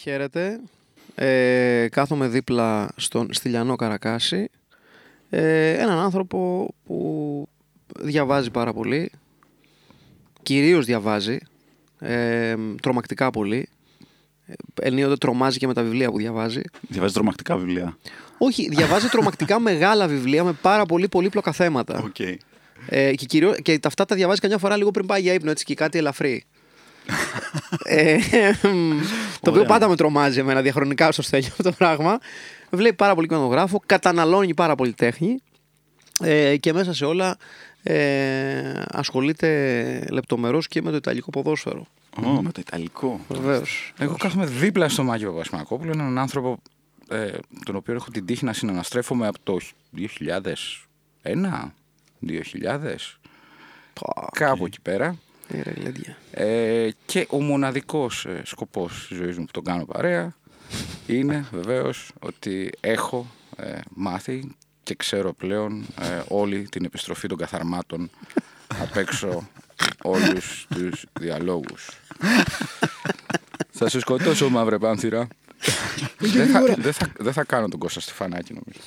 Χαίρετε. Ε, κάθομαι δίπλα στον Στυλιανό Καρακάση. Ε, έναν άνθρωπο που διαβάζει πάρα πολύ. Κυρίως διαβάζει. Ε, τρομακτικά πολύ. Ε, Ενίοτε τρομάζει και με τα βιβλία που διαβάζει. Διαβάζει τρομακτικά βιβλία. Όχι, διαβάζει τρομακτικά μεγάλα βιβλία με πάρα πολύ πολύπλοκα θέματα. Οκ. Ε, και, κυρίως, και αυτά τα διαβάζει καμιά φορά λίγο πριν πάει για ύπνο, έτσι και κάτι ελαφρύ. Ε, μ, το οποίο Ωραία. πάντα με τρομάζει εμένα διαχρονικά στο στέλνιο αυτό το πράγμα. Βλέπει πάρα πολύ κινηματογράφο, καταναλώνει πάρα πολύ τέχνη ε, και μέσα σε όλα ε, ασχολείται λεπτομερώς και με το ιταλικό ποδόσφαιρο. Ω, με το Ιταλικό. Βεβαίως. Εγώ κάθομαι δίπλα στο Μάγιο Παπασμακόπουλο, έναν άνθρωπο ε, τον οποίο έχω την τύχη να συναναστρέφομαι από το 2001, 2000, κάπου εκεί πέρα. Ε, και ο μοναδικός ε, σκοπός της ζωής μου που τον κάνω παρέα είναι βεβαίως ότι έχω ε, μάθει και ξέρω πλέον ε, όλη την επιστροφή των καθαρμάτων απ' έξω όλους τους διαλόγους. θα σε σκοτώσω μαύρε πάνθυρα. Δεν, θα, δεν, θα, δεν θα κάνω τον Κώστα Στεφανάκη νομίζω.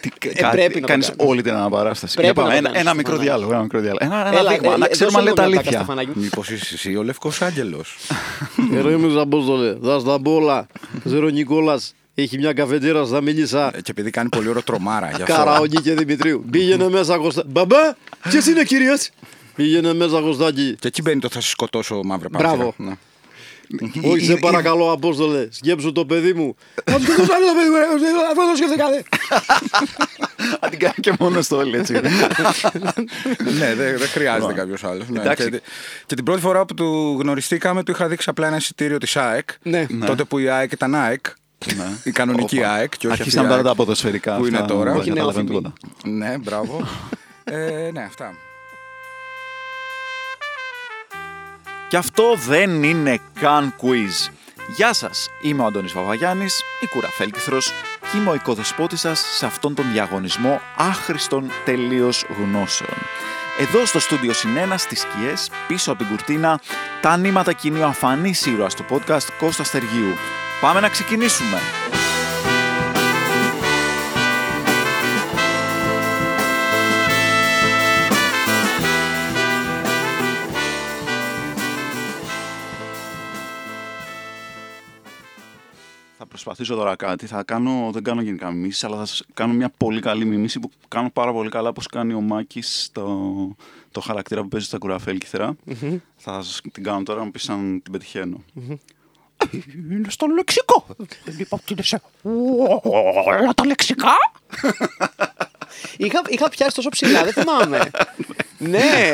Τι, πρέπει να το κάνεις κάνεις. όλη την αναπαράσταση. Πρέπει Για πάμε, να το ένα, κάνεις, ένα μικρό Στεφανάκη. διάλογο. Ένα, μικρό διάλογο. ένα, ένα Έλα, δείγμα, ε, να ε, ξέρουμε αν δώσε λέτε μου μια τάκα, αλήθεια. Στεφανάκη μου. Μήπως είσαι εσύ ο Λευκός Άγγελος. Ηρέμησε Απόστολε, θα στα πω όλα. Ξέρω Νικόλας, έχει μια καφετέρα στα Μίλισσα. Ε, και επειδή κάνει πολύ ωραίο τρομάρα γι' αυτό. Καραονί και Δημητρίου. Πήγαινε μέσα Κωστά. Μπαμπά, ποιος είναι κυρίας. Πήγαινε μέσα Κωστάκη. Και εκεί μπαίνει το θα σε σκοτώσω μαύρε πάνθυρα. Μπράβο. Ναι. Όχι, σε παρακαλώ, Απόστολε, σκέψου το παιδί μου. Θα του σκοτώσω άλλο το παιδί μου, ρε, αυτό το σκέφτηκατε. Αν την κάνει και μόνος το όλοι έτσι. ναι, δεν δεν χρειάζεται κάποιος άλλος. Ναι. Εντάξει. Και, και την πρώτη φορά που του γνωριστήκαμε, του είχα δείξει απλά ένα εισιτήριο της ΑΕΚ. Ναι. Τότε που η ΑΕΚ ήταν ΑΕΚ. Ναι. Η κανονική Όπα. ΑΕΚ. Και όχι Αρχίσαν αυτή η τώρα τα ΑΕΚ ποδοσφαιρικά. Που είναι αυτά, τώρα. δεν Όχι καταλαβαίνω νεόφημη. τίποτα. Ναι, μπράβο. ε, ναι, αυτά. Και αυτό δεν είναι καν quiz. Γεια σας, είμαι ο Αντώνης Βαβαγιάννης, η Κουραφέλκυθρος και είμαι ο οικοδεσπότης σας σε αυτόν τον διαγωνισμό άχρηστων τελείως γνώσεων. Εδώ στο στούντιο συνένα στις σκιές, πίσω από την κουρτίνα, τα νήματα κινεί ο αφανής ήρωας του podcast Κώστας Στεργίου. Πάμε να ξεκινήσουμε. Προσπαθήσω τώρα κάτι. Θα κάνω, δεν κάνω γενικά μιμήσεις, αλλά θα σας κάνω μια πολύ καλή μιμήση που κάνω πάρα πολύ καλά, όπως κάνει ο Μάκης το, το χαρακτήρα που παίζει στα κουραφέλκυθρα. Θα σας την κάνω τώρα, να μου πεις αν την πετυχαίνω. Είναι στο λεξικό. Είπα ότι είναι σε όλα τα λεξικά. Είχα, είχα πιάσει τόσο ψηλά, δεν θυμάμαι. ναι,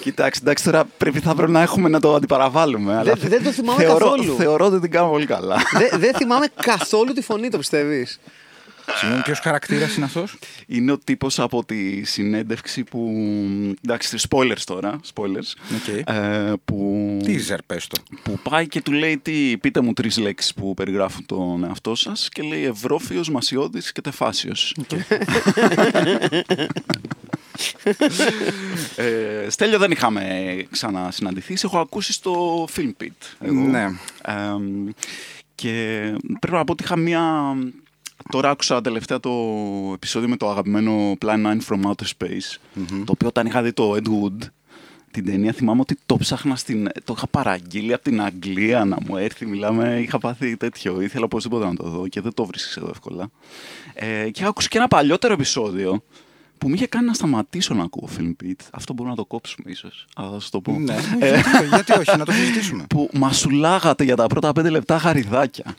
Κοιτάξτε, εντάξει, τώρα πρέπει, θα πρέπει να έχουμε να το αντιπαραβάλουμε. αλλά δεν το θυμάμαι θεωρώ, καθόλου. Θεωρώ ότι την κάνω πολύ καλά. δεν δεν θυμάμαι καθόλου τη φωνή, το πιστεύεις; Συγγνώμη, ποιος χαρακτήρας είναι αυτός; Είναι ο τύπος από τη συνέντευξη που... Εντάξει, spoilers τώρα, spoilers. OK. Ε, που... Teaser, πες το. που πάει και του λέει τι, πείτε μου τρεις λέξεις που περιγράφουν τον εαυτό σας και λέει Ευρύφιος, Μασιώδης και Τεφάσιος. ε, Στέλιο δεν είχαμε ξανασυναντηθεί, σε έχω ακούσει στο Film Pit. εγώ. Ναι. Εμ, και πρέπει να πω ότι είχα μία... Τώρα άκουσα τελευταία το επεισόδιο με το αγαπημένο Plan 9 from Outer Space, το οποίο όταν είχα δει το Ed Wood, την ταινία θυμάμαι ότι το ψάχνα στην... Το είχα παραγγείλει από την Αγγλία να μου έρθει, μιλάμε, είχα πάθει τέτοιο, ήθελα οπωσδήποτε να το δω και δεν το βρίσκεις εδώ εύκολα. Ε, και άκουσα και ένα παλιότερο επεισόδιο που μου είχε κάνει να σταματήσω να ακούω Film Pit. Αυτό μπορούμε να το κόψουμε ίσως, αλλά θα σας το πω. ναι, γιατί, γιατί όχι, να το συζητήσουμε. Που μασουλάγατε για τα πρώτα πέντε λεπτά γαριδάκια.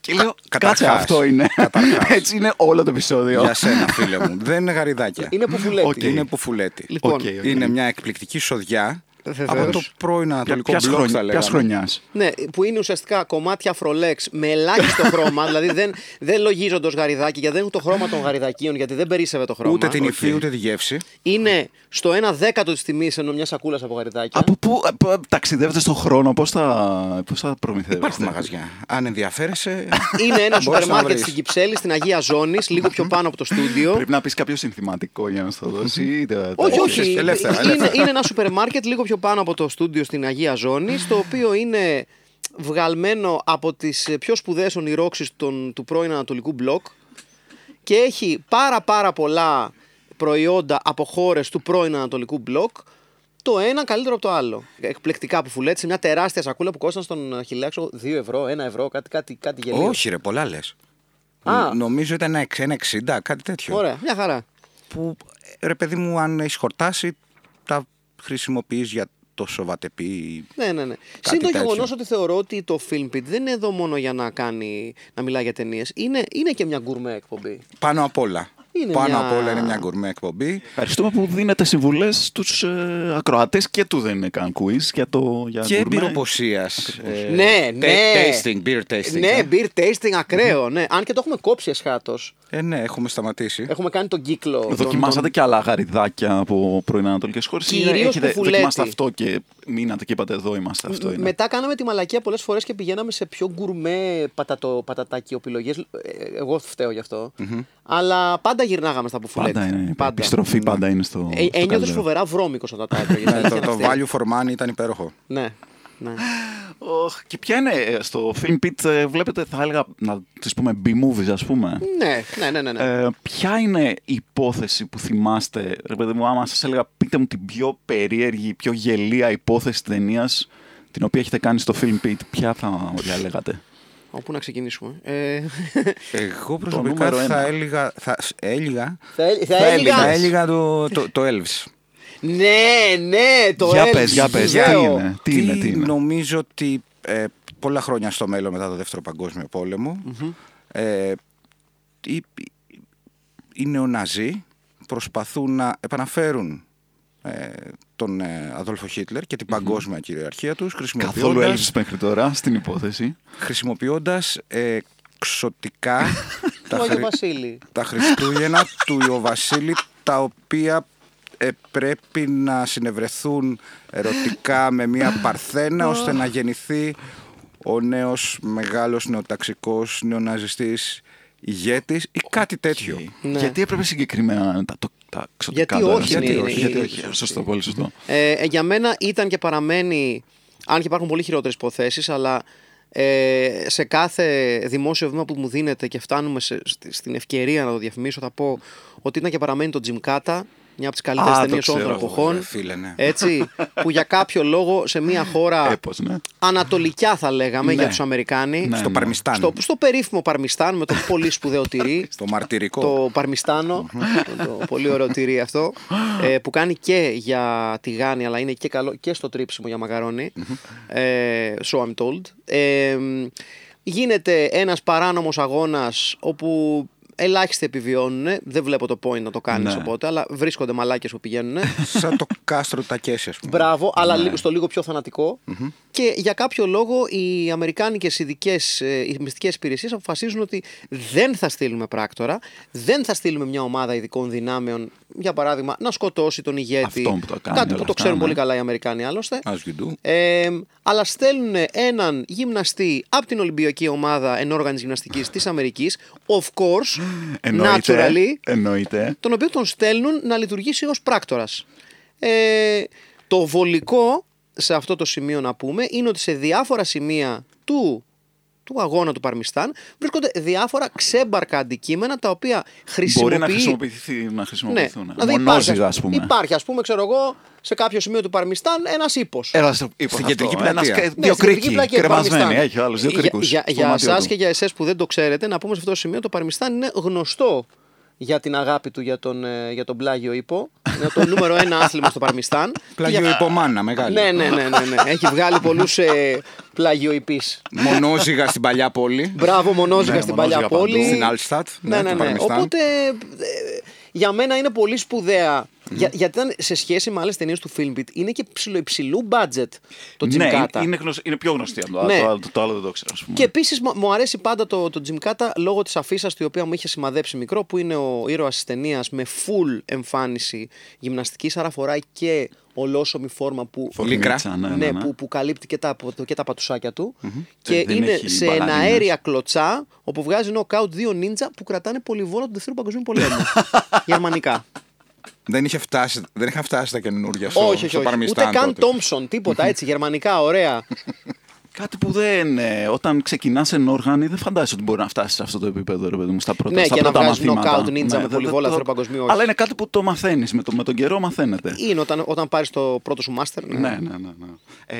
Και λέω, κάτσε Καταρχάς, αυτό είναι. καταρχάς. Έτσι είναι όλο το επεισόδιο. Για σένα, φίλε μου. Δεν είναι γαριδάκια. Είναι πουφουλέτη. Οκ. Είναι πουφουλέτι. Λοιπόν, OK, OK. Είναι μια εκπληκτική σοδιά Βεβαίως. από το πρώην Ανατολικό Ποιας μπλοκ, θα χρονιά- ποιας λέγαμε. χρονιάς. Ναι, που είναι ουσιαστικά κομμάτια αφρολέξ με ελάχιστο χρώμα, δηλαδή δεν, δεν λογίζονται ως γαριδάκι γιατί δεν έχουν το χρώμα των γαριδακίων, γιατί δεν περίσσευε το χρώμα. Ούτε την Οκ. υφή, ούτε τη γεύση. Είναι στο 1 δέκατο της τιμής ενώ μια σακούλας από γαριδάκια. Από πού ε, π- ταξιδεύετε στον χρόνο, πώς θα, πώς θα προμηθεύεστε; Υπάρχουν μαγαζιά. Αν ενδιαφέρεσαι. Είναι ένα μπορείς σούπερ να μάρκετ βρεις. στην Κυψέλη, στην Αγία Ζώνη, λίγο πιο πάνω από το στούντιο. Πρέπει να πεις κάποιο συνθηματικό για να σου το δώσει. ή δεν- Όχι, Όχι, όχι. ελεύθερα, είναι, ελεύθερα. είναι ένα σούπερ μάρκετ λίγο πιο πιο πάνω από το στούντιο στην Αγία Ζώνη, το οποίο είναι βγαλμένο από τις ε, πιο σπουδαίες ονειρόξεις των, του πρώην Ανατολικού Μπλοκ και έχει πάρα πάρα πολλά προϊόντα από χώρες του πρώην Ανατολικού Μπλοκ το ένα καλύτερο από το άλλο. Εκπληκτικά που φουλέτ σε μια τεράστια σακούλα που κόστησαν στον Χιλέξο 2 ευρώ, 1 ευρώ, κάτι, κάτι, κάτι γελίο. Όχι, ρε, πολλά λες. Α. Νομίζω ήταν ένα 1,60, κάτι τέτοιο. Ωραία, μια χαρά. Που ρε, παιδί μου, αν έχεις χορτάσει, τα χρησιμοποιείς για το σοβατεπί. Ναι, ναι, ναι. Κάτι Συν το τέτοιο. γεγονός ότι θεωρώ ότι το Film Pit δεν είναι εδώ μόνο για να, κάνει, να μιλάει για ταινίες. Είναι, είναι και μια γκουρμέ εκπομπή. Πάνω απ' όλα. Είναι Πάνω μια- απ' όλα είναι μια γκουρμέ εκπομπή. Ευχαριστούμε που δίνετε συμβουλές στους ε, ακροατές και του δεν είναι καν quiz για το για Και γκουρμέ. εμπειροποσίας. ναι, ναι. Tasting, beer tasting. Ναι, ε. beer tasting ακραίο. ναι. Αν και το έχουμε κόψει εσχάτω. Ε, ναι, έχουμε σταματήσει. Έχουμε κάνει τον κύκλο. τον- Δοκιμάσατε τον- και άλλα γαριδάκια από πρώην Ανατολικέ χώρε. Κυρίως Έχετε κουφουλέτη. δοκιμάσει αυτό και μείνατε και είπατε εδώ είμαστε. Αυτό είναι. Μετά κάναμε τη μαλακία πολλές φορές και πηγαίναμε σε πιο γκουρμέ πατατο, πατατάκι επιλογέ. Εγώ φταίω γι' αυτό. Αλλά πάντα γυρνάγαμε στα μπουφουλέτη. Πάντα είναι. Η επιστροφή πάντα είναι στο. Ε, στο Ένιωθες καλύτερο. φοβερά βρώμικος όταν τα έτρωγε. Ναι, το, το value for money ήταν υπέροχο. Ναι. ναι. Οχ, και ποια είναι ε, στο Film Pit, ε, βλέπετε, θα έλεγα να τις πούμε B-movies, ας πούμε; ναι, ναι, ναι, ναι, ναι. Ε, ποια είναι η υπόθεση που θυμάστε, ρε παιδί μου, άμα σας έλεγα πείτε μου την πιο περίεργη, πιο γελία υπόθεση ταινίας την οποία έχετε κάνει στο Film Pit, ποια θα διαλέγατε. Όπου να ξεκινήσουμε; Ε, Εγώ προσωπικά νούμερο θα ένα. έλεγα. Θα, σ- έλεγα. θα, ε- θα Θα έλεγα. έλεγα, έλεγα το, το, το Elves. Ναι, ναι, το Για Elves, πες, για πες, τι σπουδαίο. είναι, τι είναι, τι είναι; Νομίζω ότι ε, πολλά χρόνια στο μέλλον μετά το Δεύτερο Παγκόσμιο Πόλεμο, ε, οι, οι νεοναζί προσπαθούν να επαναφέρουν ε, τον ε, Αδόλφο Χίτλερ και την παγκόσμια κυριαρχία τους Καθόλου χρησιμοποιώντας, έλειψες μέχρι τώρα στην υπόθεση. χρησιμοποιώντας ε, ξωτικά Του Άγιο Βασίλη. τα Χριστούγεννα του Ιωβασίλη τα οποία ε, πρέπει να συνευρεθούν ερωτικά με μια παρθένα ώστε να γεννηθεί ο νέος μεγάλος νεοταξικός νεοναζιστής ηγέτης ή κάτι τέτοιο. Ναι. Γιατί έπρεπε συγκεκριμένα να είναι τα, το, τα ξωτικά Γιατί τώρα. όχι, γιατί είναι- όχι, είναι- γιατί όχι. Σωστό, πολύ σωστό. Ε, ε, για μένα ήταν και παραμένει, αν και υπάρχουν πολύ χειρότερες υποθέσεις, αλλά ε, σε κάθε δημόσιο βήμα που μου δίνεται και φτάνουμε σε, στη- στην ευκαιρία να το διαφημίσω, θα πω ότι ήταν και παραμένει το Jim Kata, μια από τις καλύτερες Α, το ταινίες όλων των ξέρω. εποχών. Ρε φίλε, ναι. Έτσι, που για κάποιο λόγο σε μια χώρα Έπως, ναι. ανατολικιά θα λέγαμε Ναι. για τους Αμερικάνοι. Ναι, στο ναι. Παρμιστάν, Στο, στο περίφημο Παρμιστάν με το πολύ σπουδαίο τυρί. στο μαρτυρικό. Το Παρμιστάνο, το, το πολύ ωραίο τυρί αυτό, ε, που κάνει και για τηγάνι, αλλά είναι και καλό και στο τρίψιμο για μακαρόνι. ε, so I'm told. Ε, γίνεται ένας παράνομος αγώνας όπου ελάχιστοι επιβιώνουν. Δεν βλέπω το point να το κάνεις Ναι. οπότε, αλλά βρίσκονται μαλάκες που πηγαίνουν. Σαν το κάστρο Τακέση, ας πούμε. Μπράβο, αλλά Ναι. λίγο- στο λίγο πιο θανατικο Και για κάποιο λόγο οι Αμερικάνικες ειδικές, ε, οι μυστικές υπηρεσίες αποφασίζουν ότι δεν θα στείλουμε πράκτορα, δεν θα στείλουμε μια ομάδα ειδικών δυνάμεων, για παράδειγμα, να σκοτώσει τον ηγέτη. Αυτόν που το κάνει Κάτι που όλα το αυτά, ξέρουν ναι. πολύ καλά οι Αμερικάνοι άλλωστε. As you do. Ε, αλλά στέλνουν έναν γυμναστή από την Ολυμπιακή ομάδα ενόργανης γυμναστικής της Αμερικής, of course, Εννοείται. naturally, Εννοείται. τον οποίο τον στέλνουν να λειτουργήσει ως πράκτορας. Ε, το βολικό σε αυτό το σημείο να πούμε είναι ότι σε διάφορα σημεία του, του αγώνα του Παρμιστάν βρίσκονται διάφορα ξέμπαρκα αντικείμενα τα οποία χρησιμοποιεί... Μπορεί να, χρησιμοποιηθεί, να Ναι, χρησιμοποιηθούν. δηλαδή Μονόζυγα, υπάρχει, ας πούμε. Υπάρχει, ας πούμε, ξέρω εγώ, σε κάποιο σημείο του Παρμιστάν ένας ύπος. Έλα, στο- είπα Στην αυτό. κεντρική Ένας πλατεία. κα- Ναι, Δύο στην κεντρική κρίκοι πλατεία του κρεμασμένοι. Παρμιστάν. Έχει άλλους δύο Για- κρίκους. Για, στο για δωμάτιο εσάς του. και για εσές που δεν το ξέρετε, να πούμε σε αυτό το σημείο το Παρμιστάν είναι γνωστό για την αγάπη του για τον, ε, για τον πλάγιο ύπο. Είναι το νούμερο ένα άθλημα στο Παρμιστάν. Πλάγιο Για- υπομάνα, μεγάλη. Ναι, ναι, ναι, ναι, ναι. Έχει βγάλει πολλούς ε, πλαγιοϊπεί. Μονόζυγα στην παλιά πόλη. Μπράβο, μονόζυγα Ναι, στην μονόζυγα παλιά παντού. πόλη. Στην Αλστατ. Ναι, ναι, του ναι. Παρμιστάν. Οπότε ε, για μένα είναι πολύ σπουδαία. Για, γιατί ήταν σε σχέση με άλλες ταινίες του Filmbit είναι και ψηλοϊψηλού budget το Jim Ναι, Kata. είναι, γνωσ- είναι πιο γνωστή από το, Ναι. το, άλλο- το, άλλο δεν το ξέρω. Ας πούμε. Και επίσης μου αρέσει πάντα το, το Jim Kata λόγω της αφίσας του, η οποία μου είχε σημαδέψει μικρό, που είναι ο ήρωας της ταινίας με full εμφάνιση γυμναστική, άρα φοράει και ολόσωμη φόρμα που, Φορμίτσα, ναι, ναι, ναι, ναι. που, που καλύπτει και τα, και τα πατουσάκια του. Και Ε, δεν είναι έχει σε μπαλαντίνες. αέρια κλωτσά, όπου βγάζει knockout δύο νίντζα που κρατάνε πολυβόλα του Δεύτερου Παγκοσμίου Πολέμου. Γερμανικά. Δεν, είχε φτάσει, δεν είχαν φτάσει τα καινούργια στο, όχι, όχι, στο όχι. Ούτε Παρμιστάν καν τότε. Τόμψον, τίποτα έτσι, γερμανικά, ωραία. Κάτι που δεν. ε, όταν ξεκινάς εν όργανη, δεν φαντάζεσαι ότι μπορεί να φτάσεις σε αυτό το επίπεδο, ρε παιδί μου, στα πρώτα, Ναι, στα και να πρώτα βγάζεις μαθήματα. knockout ninja με δεν- πολυβόλα δεν- δεύτερο παγκοσμίου, όχι. Αλλά είναι κάτι που το μαθαίνεις. Με, το, με τον καιρό μαθαίνεται. Είναι όταν, όταν πάρεις το πρώτο σου μάστερ. Ναι, ναι, ναι. ναι. Ε,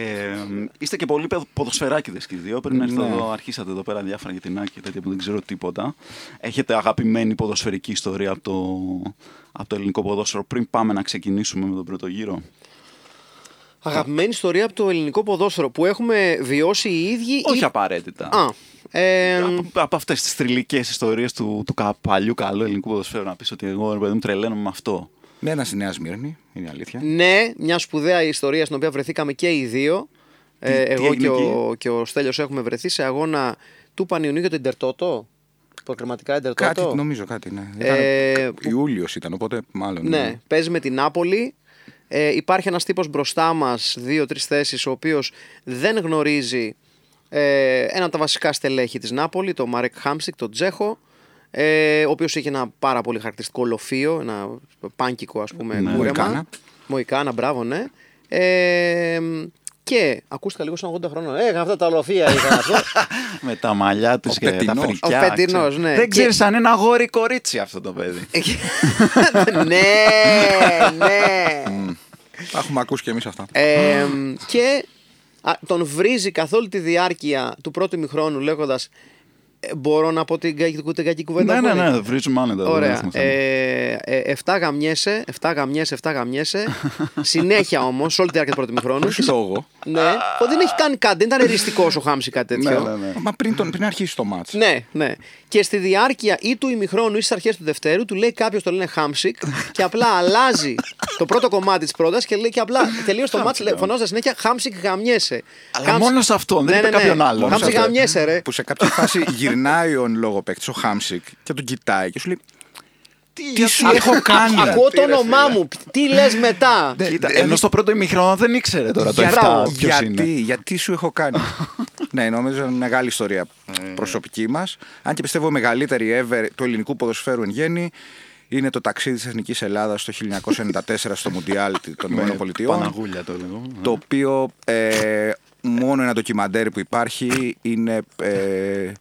είστε και πολλοί παιδ- ποδοσφαιράκιδες και οι δύο. Πριν έρθω Ναι. εδώ, αρχίσατε εδώ πέρα διάφορα για την Άκη και τέτοια που δεν ξέρω τίποτα. Έχετε αγαπημένη ποδοσφαιρική ιστορία από το, από το ελληνικό ποδόσφαιρο πριν πάμε να ξεκινήσουμε με τον πρώτο γύρο; Αγαπημένη ιστορία από το ελληνικό ποδόσφαιρο που έχουμε βιώσει οι ίδιοι. Όχι ή... απαραίτητα. Α, ε, από, από αυτές τις θρηλυκές ιστορίες του, του κα- παλιού καλού ελληνικού ποδοσφαίρου να πεις ότι εγώ ρε παιδί μου τρελαίνομαι με αυτό. Ναι, ένας στη Νέας Σμύρνη, είναι η αλήθεια. ναι, μια σπουδαία ιστορία στην οποία βρεθήκαμε και οι δύο. Ε, Τι- τι εγώ και έγινε ο, και ο Στέλιος έχουμε βρεθεί σε αγώνα του Πανιωνίου για το Ιντερτότο. Προκριματικά Ιντερτότο. Κάτι, νομίζω κάτι, ναι. Ε, Ήταν, Ιούλιος ήταν, οπότε μάλλον. Ναι, παίζει με την Νάπολη. Ε, υπάρχει ένας τύπος μπροστά μας, δύο-τρεις θέσεις, ο οποίος δεν γνωρίζει ε, ένα από τα βασικά στελέχη της Νάπολη, τον Μαρέκ Χάμσικ, τον Τζέχο, ε, ο οποίος έχει ένα πάρα πολύ χαρακτηριστικό λοφείο, ένα πάνκικο ας πούμε Ναι. κούρεμα. Μοϊκάνα. Μοϊκάνα, μπράβο, ναι. Ε, και ακούστηκα λίγο σαν 80 χρόνων. Ε, αυτά τα λοφεία είχαν αυτό. Με τα μαλλιά τους Ο και τα Πετινός. φρικιά. Ο Πετινός, ξέρω. ναι. Δεν Και- ξέρεις αν είναι αγόρι ή κορίτσι αυτό το παιδί. ναι, ναι. Τα έχουμε ακούσει και εμείς αυτά. Ε, και α, τον βρίζει καθ' όλη τη διάρκεια του πρώτου μηχρόνου λέγοντας ε, Μπορώ να πω την, κα- την κακή κουβέντα ναι, ναι, πολύ;» ναι, βρίζουμε άνετα. δεν Ωραία. έχουμε θέμα. Ε, ε, εφτά γαμιέσαι, εφτά γαμιέσαι, εφτά γαμιέσαι. Συνέχεια όμως, όλη τη διάρκεια του πρώτου ημιχρόνου. Χωρίς λόγο. ναι, ότι δεν έχει κάνει κάτι, δεν ήταν εριστικό ο Χάμσικ κάτι τέτοιο. Ναι, ναι, ναι. Μα πριν, τον, πριν αρχίσει το ματς. Ναι, ναι. Και στη διάρκεια ή του ημιχρόνου ή στις αρχές του δευτέρου του λέει κάποιος το λένε Χάμσικ και απλά αλλάζει το πρώτο κομμάτι της πρότασης και λέει και απλά τελείωσε το ματς φωνάζοντας συνέχεια Χάμσικ γαμιέσαι. Αλλά μόνος σε αυτόν, δεν είπε κάποιον άλλον. Χάμσικ Σε αυτό. γαμιέσαι, ρε. Που σε κάποια φάση γυρνάει ο εν λόγω παίκτης, ο Χάμσικ, και τον κοιτάει και σου λέει Τι σου έχω κάνει. Ακούω το Τι, ρε, όνομά φίλε. μου. Τι λες μετά; Κοίτα, ενώ στο πρώτο ημιχρόνο δεν ήξερε τώρα το Για- 7 ποιος γιατί, είναι. γιατί σου έχω κάνει. ναι, νομίζω είναι μεγάλη ιστορία προσωπική μας. Αν και πιστεύω η μεγαλύτερη ever του ελληνικού ποδοσφαίρου εν γέννη είναι το ταξίδι της Εθνικής Ελλάδας το 1994 στο Μουντιάλ των ΗΠΑ. Παναγούλια το λέγω. Το οποίο ε, μόνο ένα ντοκιμαντέρ που υπάρχει είναι. Ε,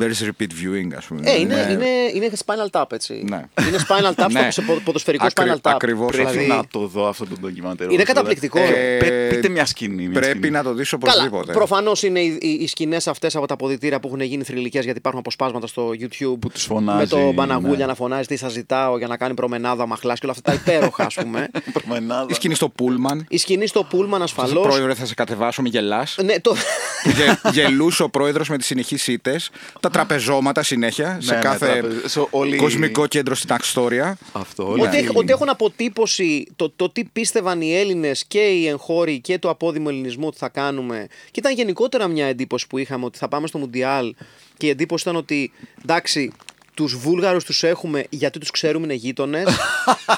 bears repeat viewing, ας πούμε. Ε, είναι, είναι, είναι Spinal Tap, έτσι. Ναι. Είναι Spinal Tap Ναι. σε πο- ποδοσφαιρικό Ακρι- Spinal Tap. ακριβώς Πρέπει Δηλαδή, να το δω αυτό το ντοκιμαντέρ. Είναι καταπληκτικό. Ε, Πε- πείτε μια σκηνή. μια Πρέπει σκηνή. να το δεις Καλά, οπωσδήποτε. προφανώς είναι οι, οι, οι σκηνές αυτές από τα αποδητήρια που έχουν γίνει θρηλυκές γιατί υπάρχουν αποσπάσματα στο YouTube. Που τους φωνάζει, Με τον Παναγούλια ναι. να φωνάζει τι σας ζητάω για να κάνει προμενάδα, μαχλάς και όλα αυτά τα υπέροχα, ας πούμε. Προμενάδα. Η σκηνή στο Πούλμαν. η σκηνή στο Πούλμαν Ασφαλώ. ασφαλώς. Πρόεδρε, θα σε κατεβάσω, μη γελάς. Ναι, το... γελούσε ο πρόεδρος με τις συνεχείς ήττες. Τα τραπεζώματα συνέχεια σε ναι, κάθε τραπεζ- σε όλη- κοσμικό κέντρο στην Αξτόρια. Αυτό. όλη ότι, αυτή έχ- η- ότι έχουν αποτύπωση το, το τι πίστευαν οι Έλληνες και οι εγχώροι και το απόδημο ελληνισμού ότι θα κάνουμε. Και ήταν γενικότερα μια εντύπωση που είχαμε ότι θα πάμε στο Μουντιάλ και η εντύπωση ήταν ότι εντάξει, τους Βούλγαρους τους έχουμε γιατί τους ξέρουμε είναι γείτονες.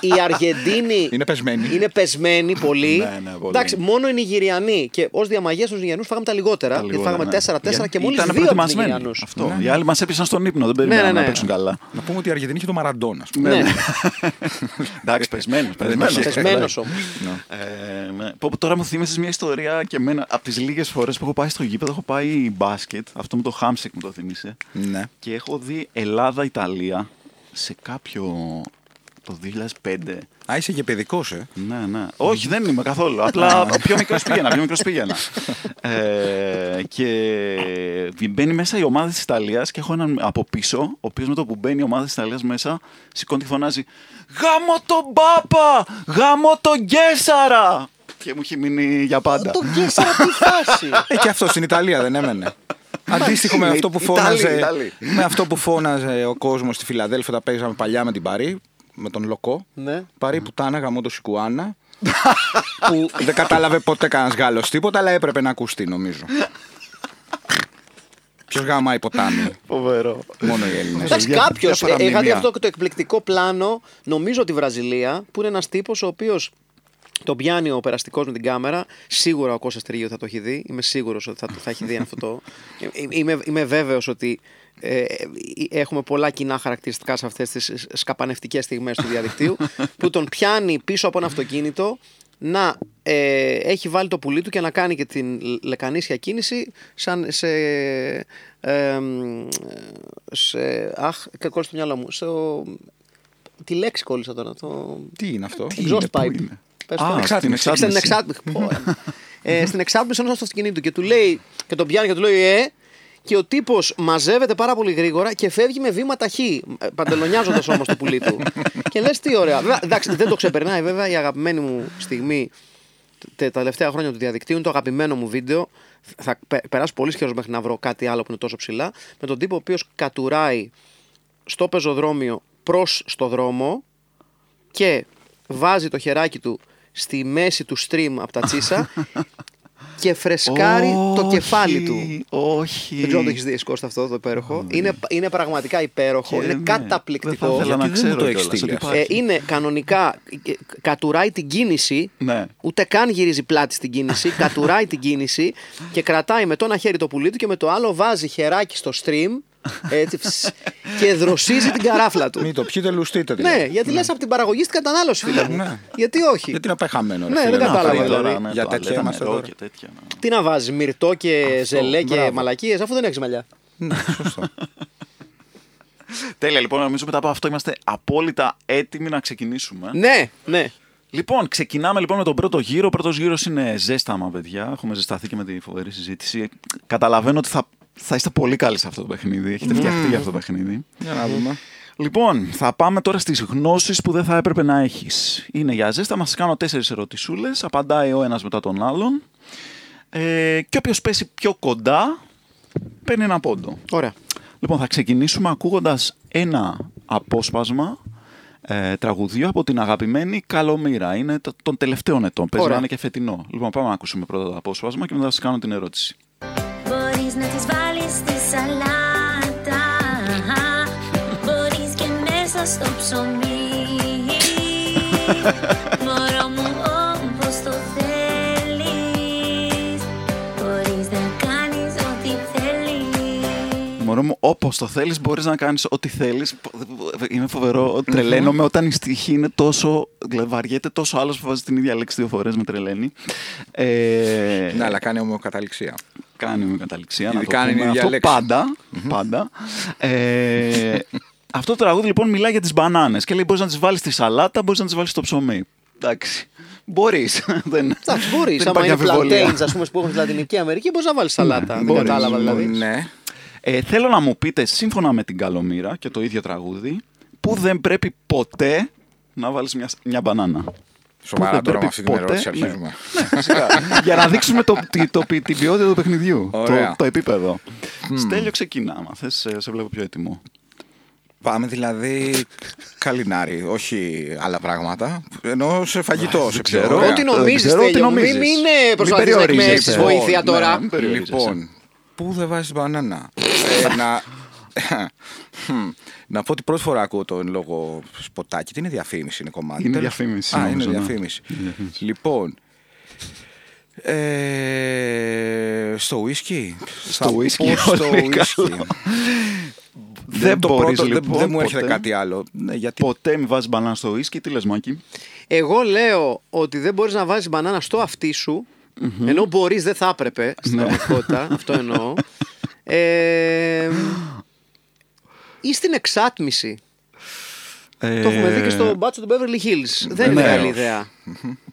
οι Αργεντίνοι Είναι πεσμένοι. είναι πεσμένοι πολύ. Ναι, ναι, πολύ. Εντάξει, μόνο οι Νιγηριανοί. Και ως διαμαγεία στου Νιγηριανούς φάγαμε τα λιγότερα. Τα και λιγότερα, φάγαμε ναι. 4-4 και μόλις Ήταν δύο από τους προετοιμασμένοι. Νιγηριανούς. Αυτό. Οι άλλοι μας έπιασαν στον ύπνο. Δεν περιμέναν ναι, ναι. να παίξουν καλά. Να πούμε ότι η Αργεντινή είχε το Μαραντόνα. ας πούμε. Ναι, Εντάξει, πεσμένος. πεσμένο όμως. Ε, ναι. Πω, πω, τώρα μου θύμισε μια ιστορία και εμένα από τις λίγες φορές που έχω πάει στο γήπεδο έχω πάει μπάσκετ. Αυτό με το Χάμσεκ μου το θυμίσε. Ναι. Και έχω δει Ελλάδα-Ιταλία σε κάποιο. το 2005. Α, είσαι και παιδικός, ε. Ναι, ναι. Όχι, δεν είμαι καθόλου. Απλά πιο μικρός πήγαινα. Πιο μικρός πήγαινα. ε, και μπαίνει μέσα η ομάδα της Ιταλίας και έχω έναν από πίσω, ο οποίος με το που μπαίνει η ομάδα της Ιταλίας μέσα, σηκώνει και φωνάζει Γάμο τον Πάπα! Γάμο τον Γκέσαρα! Και μου έχει μείνει για πάντα. Το γκέσαρα τι φάση. Ε, και αυτός στην Ιταλία δεν έμενε. Αντίστοιχο με Είναι αυτό που Ιταλοί, φώναζε, Ιταλοί. με αυτό που φώναζε ο κόσμος στη Φιλαδέλφια όταν παίζαμε παλιά με την Παρή, με τον Λοκό. ναι. Παρή που τάνα γαμό το Σικουάνα. που δεν κατάλαβε ποτέ κανένας Γάλλος τίποτα, αλλά έπρεπε να ακουστεί νομίζω. Ποιος γαμάει ποτάμι, Φοβερό. μόνο οι Έλληνες. Εντάξει, Δια- κάποιος. διάφορα Είχα δει μνημεία. αυτό και το εκπληκτικό πλάνο, νομίζω τη Βραζιλία, που είναι ένας τύπος ο οποίος τον πιάνει ο περαστικός με την κάμερα. Σίγουρα ο Κώστας Τρίγιο θα το έχει δει. Είμαι σίγουρος ότι θα, θα έχει δει αυτό το. Ε, Είμαι, είμαι βέβαιος ότι ε, έχουμε πολλά κοινά χαρακτηριστικά σε αυτές τις σκαπανευτικές στιγμές του διαδικτύου που τον πιάνει πίσω από ένα αυτοκίνητο να ε, έχει βάλει το πουλί του και να κάνει και την λεκανίσια κίνηση σαν σε, ε, σε αχ, κακό στο μυαλό μου, σε, τη λέξη κόλλησα τώρα. Το... Τι είναι αυτό; Τι Exhaust είναι, πού pipe. Είναι; Πες Α, το. στην Στην εξάτμιση. εξάτμιση. Πω, ε, στην εξάτμιση ενό αυτοκινήτου και του λέει και τον πιάνει και του λέει Ε, και ο τύπος μαζεύεται πάρα πολύ γρήγορα και φεύγει με βήμα ταχύ. Παντελονιάζοντας όμως το πουλί του. και λες τι ωραία. Βέβαια, εντάξει, δεν το ξεπερνάει βέβαια η αγαπημένη μου στιγμή τε- τα τελευταία χρόνια του διαδικτύου είναι το αγαπημένο μου βίντεο. Θα πε- περάσει πολύ καιρός μέχρι να βρω κάτι άλλο που είναι τόσο ψηλά. Με τον τύπο ο οποίος κατουράει στο πεζοδρόμιο προς στο δρόμο και βάζει το χεράκι του στη μέση του stream από τα τσίσα και φρεσκάρει το κεφάλι του. Όχι. Δεν ξέρω αν το έχεις δει Κώστα αυτό το υπέροχο. Είναι, είναι πραγματικά υπέροχο. Και είναι ναι, καταπληκτικό. Δεν θα ήθελα να Γιατί δεν μου ξέρω το έχεις κιόλας στείλει ότι αυτό. Ε, υπάρχει. είναι κανονικά, ε, κατουράει την κίνηση, Ναι. ούτε καν γυρίζει πλάτη στην κίνηση, κατουράει την κίνηση και κρατάει με το ένα χέρι το πουλί του και με το άλλο βάζει χεράκι στο stream έτσι, φσ, και δροσίζει την καράφλα του. Μην το πιείτε, λουστείτε. ναι, δηλαδή. γιατί λες από την παραγωγή στην κατανάλωση, φίλε μου. Ναι. Γιατί όχι; Γιατί να πάει χαμένο. ρε Ναι, φίλε, δεν να κατάλαβα, πάει δηλαδή. τώρα. ναι, Για τουαλέτα, τέτοια είμαστε νερό τώρα. και τέτοια. ναι. Τι να βάζεις, μυρτό και ζελέ και μπράβο. μαλακίες, αφού δεν έχεις μαλλιά. Ναι, σωστό. Τέλεια, λοιπόν, νομίζω μετά από αυτό είμαστε απόλυτα έτοιμοι να ξεκινήσουμε. Ναι, ναι. Λοιπόν, ξεκινάμε λοιπόν με τον πρώτο γύρο. Ο πρώτος γύρος είναι ζέσταμα, παιδιά. Έχουμε ζεσταθεί και με τη φοβερή συζήτηση. Καταλαβαίνω ότι θα, θα είστε πολύ καλοί σε αυτό το παιχνίδι. Έχετε φτιαχτεί για αυτό το παιχνίδι. Για να δούμε. Λοιπόν, θα πάμε τώρα στις γνώσεις που δεν θα έπρεπε να έχεις. Είναι για ζέστα, μας κάνω τέσσερις ερωτησούλες, απαντάει ο ένας μετά τον άλλον. Ε, και όποιος πέσει πιο κοντά, παίρνει ένα πόντο. Ωραία. Λοιπόν, θα ξεκινήσουμε ακούγοντας ένα απόσπασμα ε, τραγουδιού από την αγαπημένη Καλομήρα. Είναι το- των τελευταίων ετών. Παίζει να Ωραία. είναι και φετινό. Λοιπόν, πάμε να ακούσουμε πρώτα το απόσπασμα και μετά θα σας κάνω την ερώτηση. Μπορείς να τις βάλεις στη σαλάτα Μπορείς και μέσα στο ψωμί Μωρό μου, όπως το θέλεις μπορείς να κάνεις ό,τι θέλεις. Είναι φοβερό. Τρελαίνομαι όταν η στοιχή είναι τόσο. Δηλαδή, βαριέται τόσο άλλο που βάζει την ίδια λέξη δύο φορές με τρελαίνει. Ε, Ναι, αλλά κάνει ομοιοκαταληξία. Κάνει με καταληξία. Να το Ειδικά είναι πούμε η ίδια αυτό λέξη. πάντα. πάντα. Ε, αυτό το τραγούδι λοιπόν μιλάει για τις μπανάνες και λέει μπορείς να τις βάλεις στη σαλάτα, μπορείς να τις βάλεις στο ψωμί. Εντάξει. Μπορείς. Δεν, Εντάξει, μπορείς. δεν Άμα υπάρχει είναι αμφιβολία. plantains, ας πούμε, που έχουν στη Λατινική Αμερική, μπορείς να βάλεις σαλάτα. δεν μπορείς. κατάλαβα δηλαδή. Ναι. Ε, θέλω να μου πείτε, σύμφωνα με την Καλομήρα και το ίδιο τραγούδι, που δεν πρέπει ποτέ να βάλεις μια, μια μπανάνα; Σοβαρά δεν τώρα με πρέπει αυτή την ποτέ, ερώτηση ναι. αρχίζουμε. Για να δείξουμε το, τη- το, την ποιότητα του παιχνιδιού. Το, Ωραία. το επίπεδο. Στέλιο ξεκινά, άμα θες, σε, σε βλέπω πιο έτοιμο. Πάμε δηλαδή καλινάρι, όχι άλλα πράγματα. Ενώ σε φαγητό, σε ξέρω. ξέρω. Ό,τι Δεν νομίζει, ξέρω τι Τέλειο. Μην νομίζεις. μην Μην προσπαθείς να εκμεύσει περιορίζεσαι. βοήθεια Ναι, τώρα. μην περιορίζεσαι. Λοιπόν, πού δεν βάζεις μπανάνα; ε, να... Χμ, να πω ότι πρώτη φορά ακούω το εν λόγω σποτάκι. Τι είναι διαφήμιση, είναι κομμάτι. Είναι Τέλος- διαφήμιση, Α, είναι νομίζω, ναι. διαφήμιση. Είναι διαφήμιση. Λοιπόν. Ε, στο ουίσκι. Στο Θα ουίσκι, πω στο πολύ ουίσκι. καλό. Δεν το μπορείς, πρώτο, δεν- λοιπόν, δεν μου έρχεται ποτέ. κάτι άλλο. Ναι, γιατί Ποτέ μην βάζεις μπανάνα στο ουίσκι, τι λες Μάκη; Εγώ λέω ότι δεν μπορείς να βάζεις μπανάνα στο αυτί σου. Ενώ μπορείς, δεν θα έπρεπε στην Ναι. πραγματικότητα. Αυτό εννοώ. Ε, ή στην εξάτμιση. Το έχουμε δει και στο μπάτσο του Beverly Hills. Δεν είναι ναι. καλή ιδέα.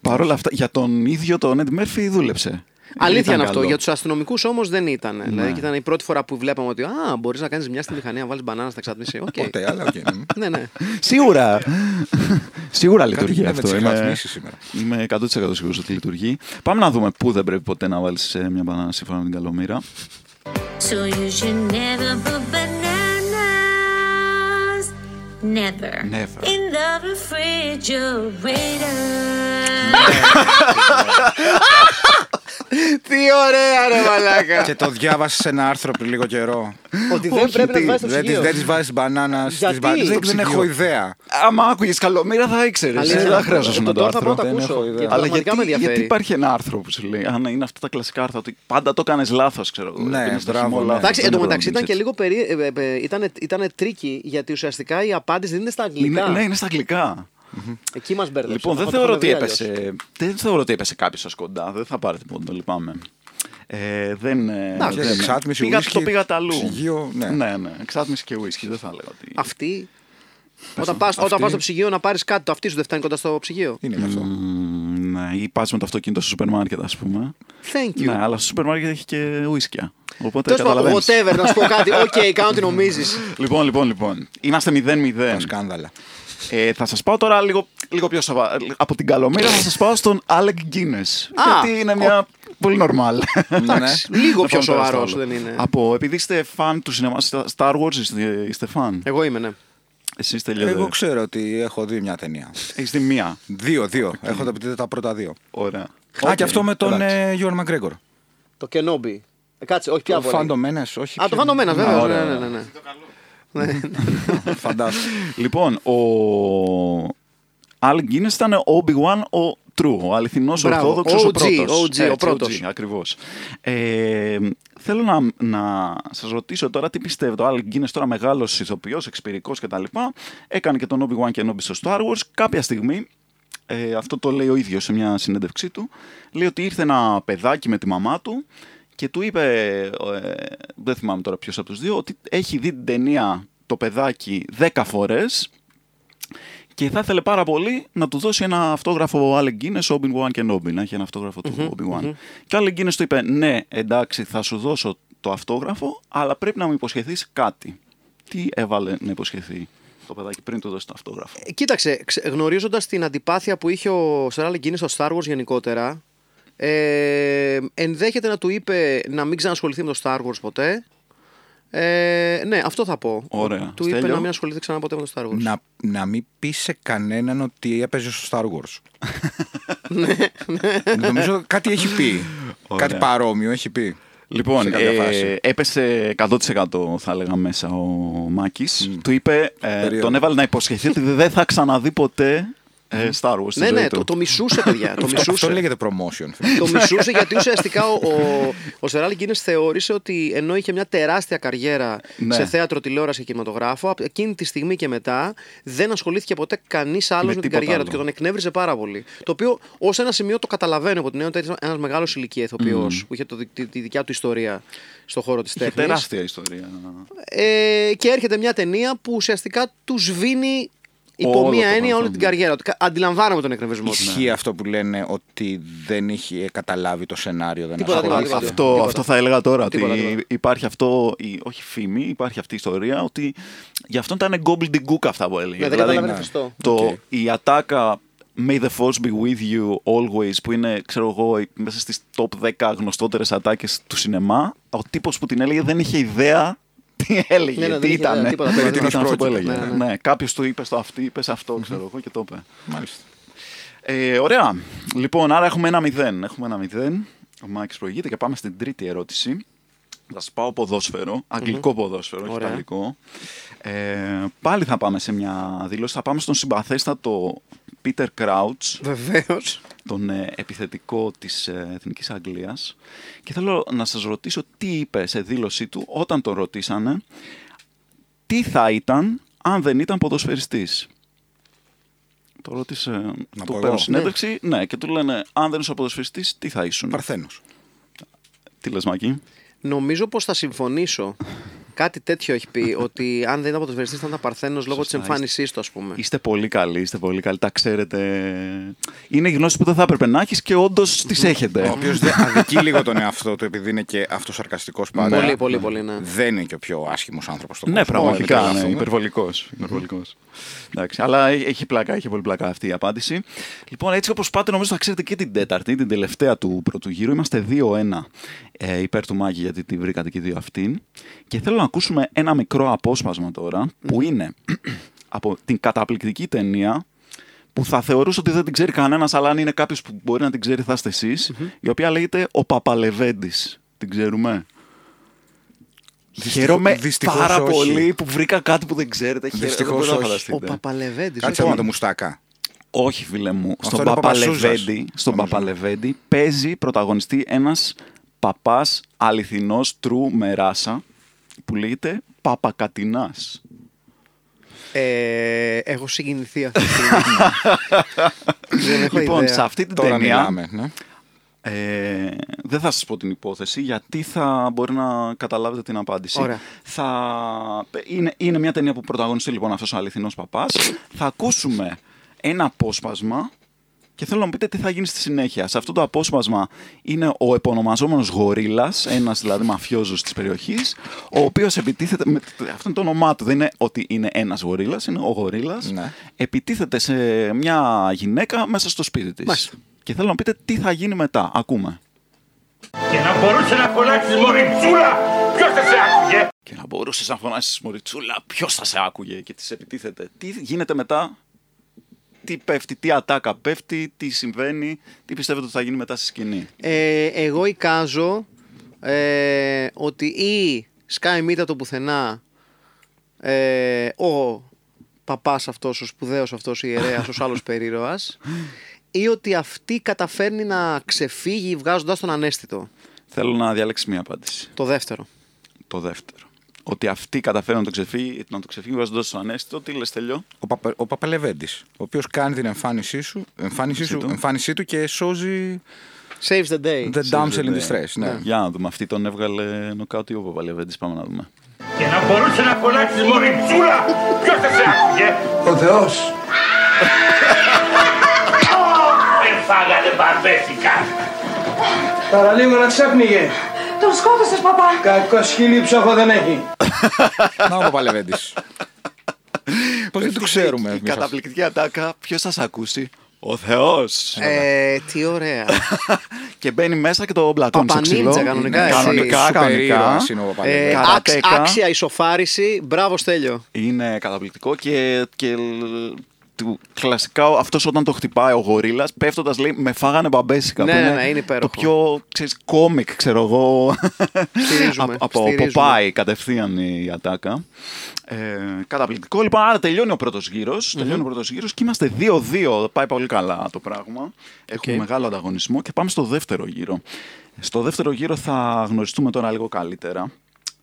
Παρ' όλα αυτά, για τον ίδιο τον Eddie Murphy δούλεψε. Αλήθεια Ήταν είναι αυτό. καλό. Για τους αστυνομικούς όμως δεν ήταν. Δηλαδή και ήταν η πρώτη φορά που βλέπαμε ότι Α, μπορείς να κάνεις μια στη μηχανή να βάλεις μπανάνα στην εξάτμιση. Οκ. ποτέ, αλλά οκ. μ. Ναι, ναι. Σίγουρα. Σίγουρα Κάτι λειτουργεί γίνεται με αυτό. τις Είμαι, εξατμίσεις σήμερα. είμαι 100% σίγουρος ότι λειτουργεί. Πάμε να δούμε πού δεν πρέπει ποτέ να βάλεις ε, μια μπανάνα σύμφωνα με την καλομήρα. So you should never put bananas Never Never. In the refrigerator Τι ωραία, ρε μαλάκα. και το διάβασες σε ένα άρθρο πριν λίγο καιρό. Ότι δεν πρέπει να τι, βάζεις το Δεν ψυγείο. τις- δεν της βάζεις μπανάνας Γιατί; στις μπανάνες. Δεν, Στο δεν έχω ιδέα. Άμα άκουγες καλομήρα θα ήξερες. Αλήθεια. Δεν θα χρειαζόταν Το το τώρα θα πάω να άρθρο. το Δεν ακούσω. έχω ιδέα. γιατί Αλλά πραγματικά γιατί, με ενδιαφέρει. γιατί υπάρχει ένα άρθρο που σου λέει, αν είναι αυτά τα κλασικά άρθρα, ότι πάντα το έκανε λάθος, ξέρω εγώ. Ναι, Έπαιρνες το μπράβο, χυμό ναι. λάθος, Εντάξει, δεν εντωμεταξύ έπρεπε ήταν να και πεις λίγο περί... ε, ε, ε, ήταν, ήταν τρίκι γιατί ουσιαστικά η απάντηση δεν είναι στα έτσι. αγγλικά. Είναι, ναι, είναι στα αγγλικά. Εκεί μας μπέρδεψε. Λοιπόν, δεν Θα το θεωρώ, είχαμε ότι δει αλλιώς. έπεσε, δεν θεωρώ ότι έπεσε κάποιος σα κοντά. Δεν θα πάρετε πόντο, λυπάμαι. Ε, δεν, ε, Εντάξει, δεν- εξάτμιση, πήγα, whisky, το πήγατε αλλού. ψυγείο, ναι. ναι, ναι. Εξάτμιση και whisky, δεν θα έλεγα ότι. Αυτή. Όταν πα όταν πας στο ψυγείο να πάρεις κάτι, το αυτή σου δεν φτάνει κοντά στο ψυγείο. Είναι και αυτό. Μμμ, ναι, ή πας με το αυτοκίνητο στο σούπερ μάρκετ, ας πούμε. Thank you. Ναι, αλλά στο σούπερ μάρκετ έχει και ουίσκια. Οπότε Τέλος πάντων, καταλαβαίνεις. whatever, να σου πω κάτι. Οκ, κάνω τι νομίζεις. Λοιπόν, λοιπόν, λοιπόν. Είμαστε 0-0. Τα σκάνδαλα. Ε, θα σας πάω τώρα λίγο, λίγο πιο σοβαρά. Από την Καλομοίρα θα σας πάω στον Alec Guinness. Α, γιατί είναι μια. Πολύ normal. Εντάξει, λίγο Να πιο πάμε τώρα στο σοβαρός άλλο. δεν είναι. Από, επειδή είστε φαν του σινεμά, Star Wars είστε, είστε φαν; Εγώ είμαι, ναι. Εσείς τελείωτε. Εγώ ξέρω ότι έχω δει μια ταινία. Έχεις δει μία; Δύο, δύο. Έχω δει τα πρώτα δύο. Ωραία. Α, Οκ, και αυτό με τον εντάξει. ε, Γιούαν ΜακΓκρέγκορ. Το Kenobi. Ε, Κάτσε, όχι πια Το πολύ. Phantom Menace, όχι. Α, το ποιο- Phantom Mena-, Α, βέβαια. ωραία. Ναι, ναι, ναι, ναι. Φαντάστηκα. Λοιπόν, ο Alec Guinness ήταν ο Obi-Wan ο true, ο αληθινός Μπράβο, ορθόδοξος ο OG, πρώτος. OG, ο Έτσι, πρώτος. ακριβώς. Ε, θέλω να, να σας ρωτήσω τώρα τι πιστεύετε. Ο Alec Guinness τώρα μεγάλος ηθοποιός, εξπυρικός κτλ. Έκανε και τον Obi-Wan και Kenobi στο Star Wars. Κάποια στιγμή, ε, αυτό το λέει ο ίδιος σε μια συνέντευξή του, λέει ότι ήρθε ένα παιδάκι με τη μαμά του και του είπε, ε, δεν θυμάμαι τώρα ποιος από τους δύο, ότι έχει δει την ταινία το παιδάκι 10 φορές και θα ήθελε πάρα πολύ να του δώσει ένα αυτόγραφο ο Alec Guinness, Obi-Wan και Kenobi, να έχει ένα αυτόγραφο του Obi-Wan. Και ο Alec Guinness του είπε, ναι, εντάξει, θα σου δώσω το αυτόγραφο, αλλά πρέπει να μου υποσχεθείς κάτι. Τι έβαλε να υποσχεθεί το παιδάκι πριν του δώσει το αυτόγραφο; Ε, Κοίταξε, γνωρίζοντας την αντιπάθεια που είχε ο Σεράλ Γκίνη στο Star Wars γενικότερα, ε, ενδέχεται να του είπε να μην ξανασχοληθεί με το Star Wars ποτέ. Ε, ναι, αυτό θα πω. Ωραία. Του είπε Στέλιο; να μην ασχοληθεί ξανά ποτέ με το Star Wars. να, να μην πει σε κανέναν ότι έπαιζε στο Star Wars. Νομίζω κάτι έχει πει. Ωραία. Κάτι παρόμοιο έχει πει. Λοιπόν, σε κάποια ε, φάση. έπεσε 100% θα έλεγα μέσα ο Μάκης. Του είπε, ε, Περίεργο. τον έβαλε να υποσχεθεί ότι δεν θα ξαναδεί ποτέ ε, Star Wars στη ναι, ζωή ναι, του. το, το μισούσε, παιδιά. το Αυτό μισούσε. λέγεται promotion. το μισούσε γιατί ουσιαστικά ο, ο, ο Σεράλ Γκίνες θεώρησε ότι ενώ είχε μια τεράστια καριέρα Ναι. σε θέατρο, τηλεόραση και κινηματογράφο, από εκείνη τη στιγμή και μετά δεν ασχολήθηκε ποτέ κανείς άλλος με, την τίποτα καριέρα άλλο. του και τον εκνεύριζε πάρα πολύ. Το οποίο ως ένα σημείο το καταλαβαίνω από την έννοια ότι ήταν ένας μεγάλος ηλικία ηθοποιό που είχε το, τη, τη δικιά του ιστορία στον χώρο της Είχε τέχνης. τεράστια ιστορία. Ε, και έρχεται μια ταινία που ουσιαστικά τους σβήνει υπό Όλο μία το έννοια όλη παρελθόν. την καριέρα. Ότι κα- Αντιλαμβάνομαι τον εκνευρισμό του. Ισχύει αυτό που λένε ότι δεν είχε καταλάβει το σενάριο. Δεν Τίποτα, ασχολήθηκε. τίποτα, Αυτό, τίποτα. αυτό θα έλεγα τώρα. Τίποτα, ότι τίποτα. υπάρχει αυτό, η, όχι φήμη, υπάρχει αυτή η ιστορία ότι γι' αυτό ήταν gobbledygook αυτά που έλεγε. Ναι, δεν Δηλαδή, καταλαβαίνει Χριστό. το, Οκ. Η ατάκα May the force be with you always που είναι, ξέρω εγώ, μέσα στις top 10 γνωστότερες ατάκες του σινεμά, ο τύπος που την έλεγε δεν είχε ιδέα τι έλεγε, Ναι, ναι, δεν τι είχε ήταν. ιδέα, τίποτα, Τι τίποτα. ήταν Περί αυτό που τίνος έλεγε. πρόκειται. Ναι, Ναι, ναι. κάποιος του είπε στο αυτή, είπες σε αυτό, ξέρω εγώ, και το είπε. Μάλιστα. Ε, ωραία. Λοιπόν, άρα έχουμε ένα μηδέν. Έχουμε ένα μηδέν. Ο Μάκης προηγείται και πάμε στην τρίτη ερώτηση. Θα σας πάω ποδόσφαιρο, αγγλικό ποδόσφαιρο, όχι Ωραία. ιταλικό. Ε, πάλι θα πάμε σε μια δήλωση. Θα πάμε στον συμπαθέστατο Peter Crouch, Βεβαίως. τον ε, επιθετικό της ε, Εθνικής Αγγλίας. Και θέλω να σας ρωτήσω τι είπε σε δήλωσή του όταν τον ρωτήσανε τι θα ήταν αν δεν ήταν ποδοσφαιριστής. Το ρώτησε, πω του εγώ. παίρνω συνέντευξη, ναι. και του λένε αν δεν είσαι ποδοσφαιριστής, τι θα ήσουν; Παρθένος. Τι λες Μάκη; Νομίζω πως θα συμφωνήσω. Κάτι τέτοιο έχει πει, ότι αν δεν ήταν ποδοσφαιριστής θα ήταν παρθένος λόγω της Σωστά, εμφάνισής του, ας πούμε. Είστε πολύ καλοί, είστε πολύ καλοί, τα ξέρετε. Είναι γνώση που δεν θα έπρεπε να έχεις και όντως τις έχετε. Ο οποίος αδικεί λίγο τον εαυτό του επειδή είναι και αυτοσαρκαστικός πάντα. Πολύ, πολύ, πολύ, ναι. Δεν είναι και ο πιο άσχημος άνθρωπος στον Ναι, κόσμο. πραγματικά. Όλοι Ναι, το υπερβολικός, υπερβολικός. Εντάξει, αλλά έ- έχει πλάκα, έχει πολύ πλάκα αυτή η απάντηση. Λοιπόν, έτσι όπως πάτε, νομίζω θα ξέρετε και την τέταρτη, την τελευταία του πρώτου γύρου. Είμαστε 2-1 ε, υπέρ του Μάκη, γιατί τη βρήκατε και οι δύο αυτήν. Και θέλω να ακούσουμε ένα μικρό απόσπασμα τώρα, που είναι από την καταπληκτική ταινία που θα θεωρούσε ότι δεν την ξέρει κανένας, αλλά αν είναι κάποιος που μπορεί να την ξέρει, θα είστε εσείς, η οποία λέγεται Ο Παπαλεβέντης. Την ξέρουμε. Χαίρομαι δυστυχώς πάρα όχι. πολύ που βρήκα κάτι που δεν ξέρετε. Χαίρομαι, Δυστυχώς δεν μπορείτε να όχι. Ο φανταστείτε. Παπαλεβέντης. Κάτσε με το μουστάκα. Όχι, φίλε μου. Αυτό Στον είναι ο Παπαλεβέντη, στον νομίζω. Παπαλεβέντη παίζει πρωταγωνιστή ένας παπάς αληθινός true με ράσα που λέγεται Παπακατινάς. Ε, έχω συγκινηθεί αυτή τη στιγμή. Δεν έχω λοιπόν, ιδέα. σε αυτή την Τώρα ταινία μιλάμε. Ναι. ε, δεν θα σας πω την υπόθεση γιατί θα μπορεί να καταλάβετε την απάντηση. Ωραία. Θα, είναι, είναι μια ταινία που πρωταγωνιστεί λοιπόν αυτός ο αληθινός παπάς. θα ακούσουμε ένα απόσπασμα και θέλω να μου πείτε τι θα γίνει στη συνέχεια. Σε αυτό το απόσπασμα είναι ο επωνομαζόμενος γορίλας, ένας δηλαδή μαφιόζος της περιοχής, ο οποίος επιτίθεται, με, αυτό είναι το όνομά του, δεν είναι ότι είναι ένας γορίλας, είναι ο γορίλας, Ναι. επιτίθεται σε μια γυναίκα μέσα στο σπίτι της. Μάλιστα. Και θέλω να μου πείτε τι θα γίνει μετά. Ακούμε. Και να μπορούσε να φωνάξεις Μωριτσούλα, ποιος θα σε άκουγε; Και να μπορούσες να φωνάσει Μωριτσούλα, ποιος θα σε άκουγε και της επιτίθεται. Τι γίνεται μετά, τι πέφτει, τι ατάκα πέφτει, τι συμβαίνει, τι πιστεύετε ότι θα γίνει μετά στη σκηνή; Ε, εγώ εικάζω ε, ότι ή σκάει μύτα το πουθενά ε, ο παπάς αυτός, ο σπουδαίος αυτός ο ιερέας, ο άλλος περίρωας ή ότι αυτή καταφέρνει να ξεφύγει βγάζοντας τον ανέστητο. Θέλω να διαλέξει μία απάντηση. Το δεύτερο. Το δεύτερο. Ότι αυτή καταφέρει να το ξεφύγει, να το ξεφύγει βάζοντας το ανέστητο. Τι λες, τελειώ. Ο, Παπα, ο Παπαλεβέντης, ο οποίος κάνει την εμφάνισή, σου, εμφάνισή, σου, του. εμφάνισή του και σώζει Saves the day. the damsel in distress. Ναι. Για να δούμε. Αυτή τον έβγαλε νοκάτι ο Παπαλεβέντης. Πάμε να δούμε. Και να μπορούσε να φωνάξει Μωριτσούλα, ποιος θα σε άκουγε; Ο Θεός. Δεν φάγανε μπαρμπέθηκα. Παραλίγο να ξέπνιγε. Τον σκότωσες, παπά. Κακό σκυλί ψόχο δεν έχει. Να ο Παπαλεβέντης. Πώς δεν το ξέρουμε Η εμείς αυτό. καταπληκτική ατάκα, ποιος θα σε ακούσει; Ο Θεός. Ε, τι ωραία. και μπαίνει μέσα και το μπλακώνει στο Παπανίντζα, ξυλό. κανονικά, Ναι, εσύ. κανονικά, Σούπερ κανονικά. ήρωας είναι ο Ε, Παπαλεβέντης. άξ- Καρατέκα. άξια ισοφάριση. Μπράβο, Στέλιο. Είναι καταπληκτικό και, και λ- του, κλασικά αυτός όταν το χτυπάει ο γορίλας πέφτοντας λέει με φάγανε μπαμπέσικα Ναι, που ναι, ναι, είναι υπέροχο. το πιο ξέρεις, κόμικ ξέρω εγώ. Στηρίζουμε, από, από στηρίζουμε. Popeye κατευθείαν η ατάκα. Ε, καταπληκτικό. Λοιπόν άρα τελειώνει ο πρώτος γύρος τελειώνει ο πρώτος γύρος και είμαστε 2-2 πάει πολύ καλά το πράγμα. Έχουμε Οκ. μεγάλο ανταγωνισμό και πάμε στο δεύτερο γύρο. Στο δεύτερο γύρο θα γνωριστούμε τώρα λίγο καλύτερα.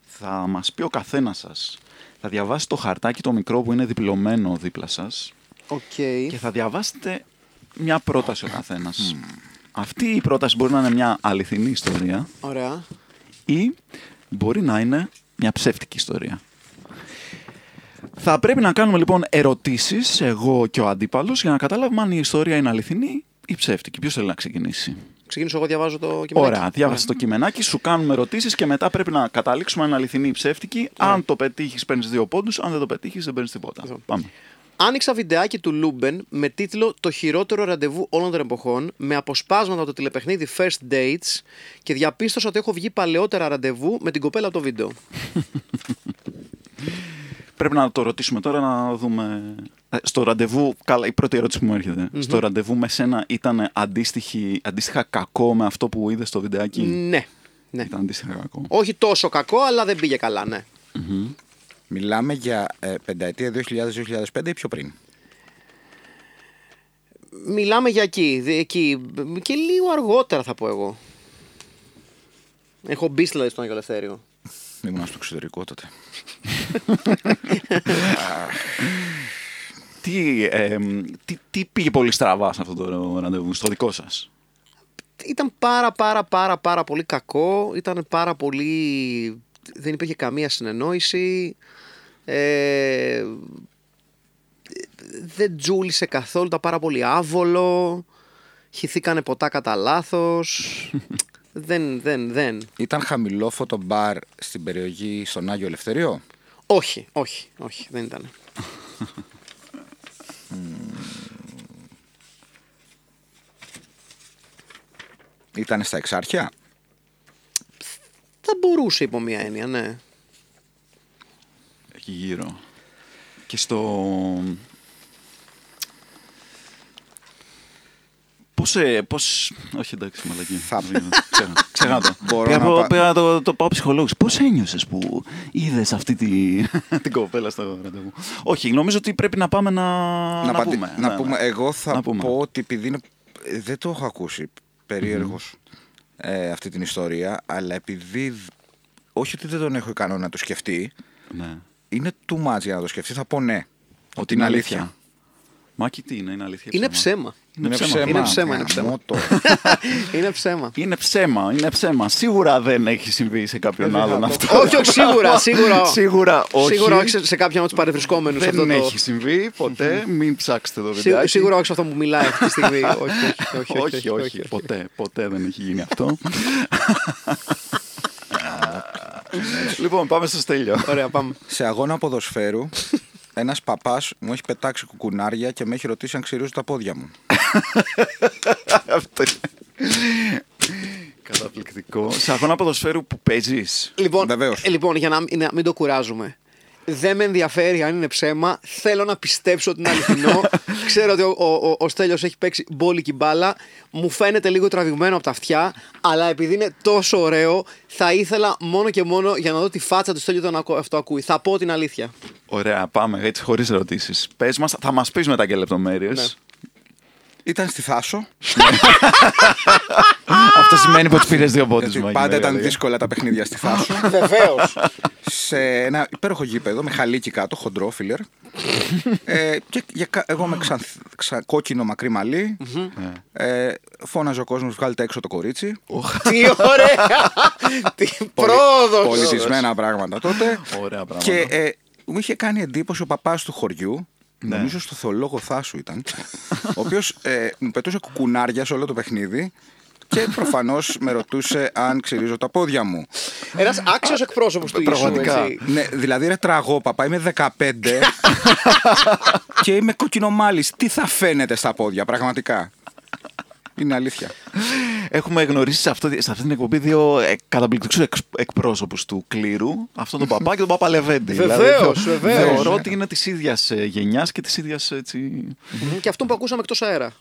Θα μας πει ο καθένας σας. Θα διαβάσει το χαρτάκι το μικρό που είναι διπλωμένο δίπλα σας Οκ. και θα διαβάσετε μια πρόταση ο καθένας. Αυτή η πρόταση μπορεί να είναι μια αληθινή ιστορία Ωραία. ή μπορεί να είναι μια ψεύτικη ιστορία. Θα πρέπει να κάνουμε λοιπόν ερωτήσεις, εγώ και ο αντίπαλος, για να καταλάβουμε αν η ιστορία είναι αληθινή ή ψεύτικη. Ποιος θέλει να ξεκινήσει; Ξεκινήσω εγώ, διαβάζω το κειμενάκι. Ωραία, διάβασε το κειμενάκι, σου κάνουμε ερωτήσεις και μετά πρέπει να καταλήξουμε αν είναι αληθινή ή ψεύτικη. Αν το πετύχεις παίρνεις δύο πόντους, αν δεν το πετύχεις δεν παίρνεις τίποτα. Πάμε. Άνοιξα βιντεάκι του Λούμπεν με τίτλο Το χειρότερο ραντεβού όλων των εποχών με αποσπάσματα από το τηλεπαιχνίδι First Dates και διαπίστωσα ότι έχω βγει παλαιότερα ραντεβού με την κοπέλα από το βίντεο. Πρέπει να το ρωτήσουμε τώρα να δούμε. Ε, Στο ραντεβού, καλά, η πρώτη ερώτηση που μου έρχεται. Στο ραντεβού με σένα ήταν αντίστοιχη, αντίστοιχα κακό με αυτό που είδες στο βιντεάκι; ναι. ναι. Ήταν αντίστοιχα κακό. Όχι τόσο κακό, αλλά δεν πήγε καλά, ναι. Μιλάμε για ε, πενταετία 2000-2005 ή πιο πριν; Μιλάμε για εκεί, δι- εκεί. Και λίγο αργότερα θα πω εγώ. Έχω μπει δηλαδή στον Άγιο Ελευθέριο. Ήμουν στο εξωτερικό τότε. Τι, ε, τι, τι πήγε πολύ στραβά σε αυτό το ραντεβού, στο δικό σας; Ήταν πάρα πάρα πάρα πάρα πολύ κακό. Ήταν πάρα πολύ... Δεν υπήρχε καμία συνεννόηση. Ε, δεν τζούλησε καθόλου, ήταν πάρα πολύ άβολο. Χυθήκανε ποτά κατά λάθος. δεν, δεν, δεν. Ήταν χαμηλό φωτομπάρ στην περιοχή στον Άγιο Ελευθερίο; Όχι, όχι, όχι, δεν ήταν. Ήταν στα Εξάρχεια; Θα μπορούσε υπό μία έννοια, ναι. Εκεί γύρω. Και στο. Πώς, ε, πώς... Όχι εντάξει, μαλακή. Θα- Ξέχα- Ξέχα το. Μπορώ Πήγα να να πα- πήγα να το, το πάω ψυχολόγος. Πώς ένιωσες που είδες αυτή τη, την κοπέλα στο ραντεβού; Όχι, νομίζω ότι πρέπει να πάμε να, να, να, παντι- πούμε. να Ναι, πούμε. ναι. Εγώ θα Να πούμε. πω ότι επειδή είναι, ε, δεν το έχω ακούσει περίεργος ε, αυτή την ιστορία, αλλά επειδή. δ- Όχι ότι δεν τον έχω ικανό να το σκεφτεί, Ναι. Είναι too much για να το σκεφτείς. Θα πω ναι. Ότι είναι αλήθεια. Μάκη τι είναι, είναι αλήθεια. Είναι ψέμα. ψέμα. Είναι Είναι ψέμα. ψέμα. Είναι ψέμα, είναι ψέμα. Γαμώ το. Είναι ψέμα. Είναι ψέμα, είναι ψέμα. Σίγουρα δεν έχει συμβεί σε κάποιον άλλον αυτό. όχι, όχι, σίγουρα, σίγουρα. Σίγουρα όχι. Σίγουρα όχι σε- σε κάποιον από τους παρευρισκόμενους. Δεν έχει συμβεί ποτέ. Μην ψάξετε το βιντεάκι. Σίγουρα όχι σε αυτό που μιλάει αυτή τη στιγμή. όχι, όχι, όχι, όχι, Ποτέ, ποτέ δεν έχει γίνει αυτό. Λοιπόν, πάμε στο στέλιο. Ωραία, πάμε. Σε αγώνα ποδοσφαίρου, ένας παπάς μου έχει πετάξει κουκουνάρια και με έχει ρωτήσει αν ξυρίζουν τα πόδια μου. Αυτό είναι. Καταπληκτικό. Σε αγώνα ποδοσφαίρου που παίζεις. Λοιπόν, Βεβαίως. ε, λοιπόν, για να, μην- να μην το κουράζουμε. Δεν με ενδιαφέρει αν είναι ψέμα. Θέλω να πιστέψω ότι είναι αληθινό. Ξέρω ότι ο, ο, ο, ο Στέλιος έχει παίξει μπόλικη μπάλα. Μου φαίνεται λίγο τραβηγμένο από τα αυτιά. Αλλά επειδή είναι τόσο ωραίο, θα ήθελα μόνο και μόνο για να δω τη φάτσα του Στέλιου όταν ακού- αυτό ακούει. Θα πω την αλήθεια. Ωραία, πάμε έτσι χωρίς ερωτήσεις. Πες μας, θα μας πεις μετά και λεπτομέρειες. Ναι. Ήταν στη Θάσο, Αυτό σημαίνει πως πήρες δύο πόντους. γιατί πάντα ήταν δύσκολα τα παιχνίδια στη Θάσο. Βεβαίως. σε ένα υπέροχο γήπεδο με χαλίκι κάτω, χοντρό φίλερ. ε, και για, κα- εγώ με ξανθ, ξα, κόκκινο μακρύ μαλλί. ε, φώναζε ο κόσμος, βγάλτε έξω το κορίτσι. Τι ωραία! Τι πρόοδο! Πολιτισμένα πράγματα τότε. Ωραία πράγματα. Και ε, μου είχε κάνει εντύπωση ο παπάς του χωριού. Νομίζω στο θεολόγο Θάσου ήταν. ο οποίος ε, μου πετούσε κουκουνάρια σε όλο το παιχνίδι. Και προφανώς με ρωτούσε αν ξυρίζω τα πόδια μου. Ένας άξιος εκπρόσωπος του Ιησού. Πραγματικά. έτσι. Ναι, δηλαδή ρε τραγώ, παπά, είμαι 15 και είμαι κοκκινομάλης. Τι θα φαίνεται στα πόδια, πραγματικά; Είναι αλήθεια. Έχουμε γνωρίσει σε, αυτό, σε αυτή την εκπομπή δύο ε, καταπληκτικούς εξ, εκπρόσωπους του κλήρου. Αυτόν τον παπά και τον παπά Λεβέντη. Βεβαίως, θεω- βεβαίως. Θεωρώ ότι είναι της ίδιας γενιάς και της ίδιας έτσι. Μμμ, Και αυτό που ακούσαμε εκτός αέρα.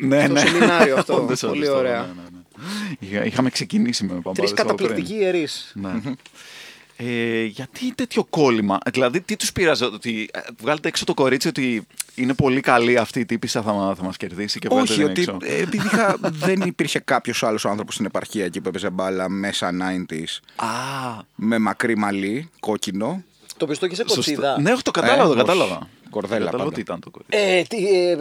Ναι, Στο σεμινάριο αυτό. Όντως, Πολύ όντως, ωραία. ναι, ναι, ναι. Είχα- Είχαμε ξεκινήσει με παπάδες Τρεις από πριν. καταπληκτικοί ιερείς. Ναι. Ε, γιατί τέτοιο κόλλημα, δηλαδή τι τους πειράζει, ότι ε, βγάλετε έξω το κορίτσι ότι είναι πολύ καλή αυτή η τύπησα θα, μα- θα μας κερδίσει και βγάλετε Όχι, την ότι έξω; ε, επειδή είχα- δεν υπήρχε κάποιος άλλος άνθρωπος στην επαρχία εκεί που έπαιζε μπάλα μέσα 90s Α, με μακρύ μαλλί, κόκκινο. Το πιστό και σε σωστό. κοτσίδα. Ναι, όχι, το κατάλαβα, το όχι. κατάλαβα. Κορδέλα Το κατάλαβα πάντα. τι ήταν το κορίτσι. Ε, τι. ε,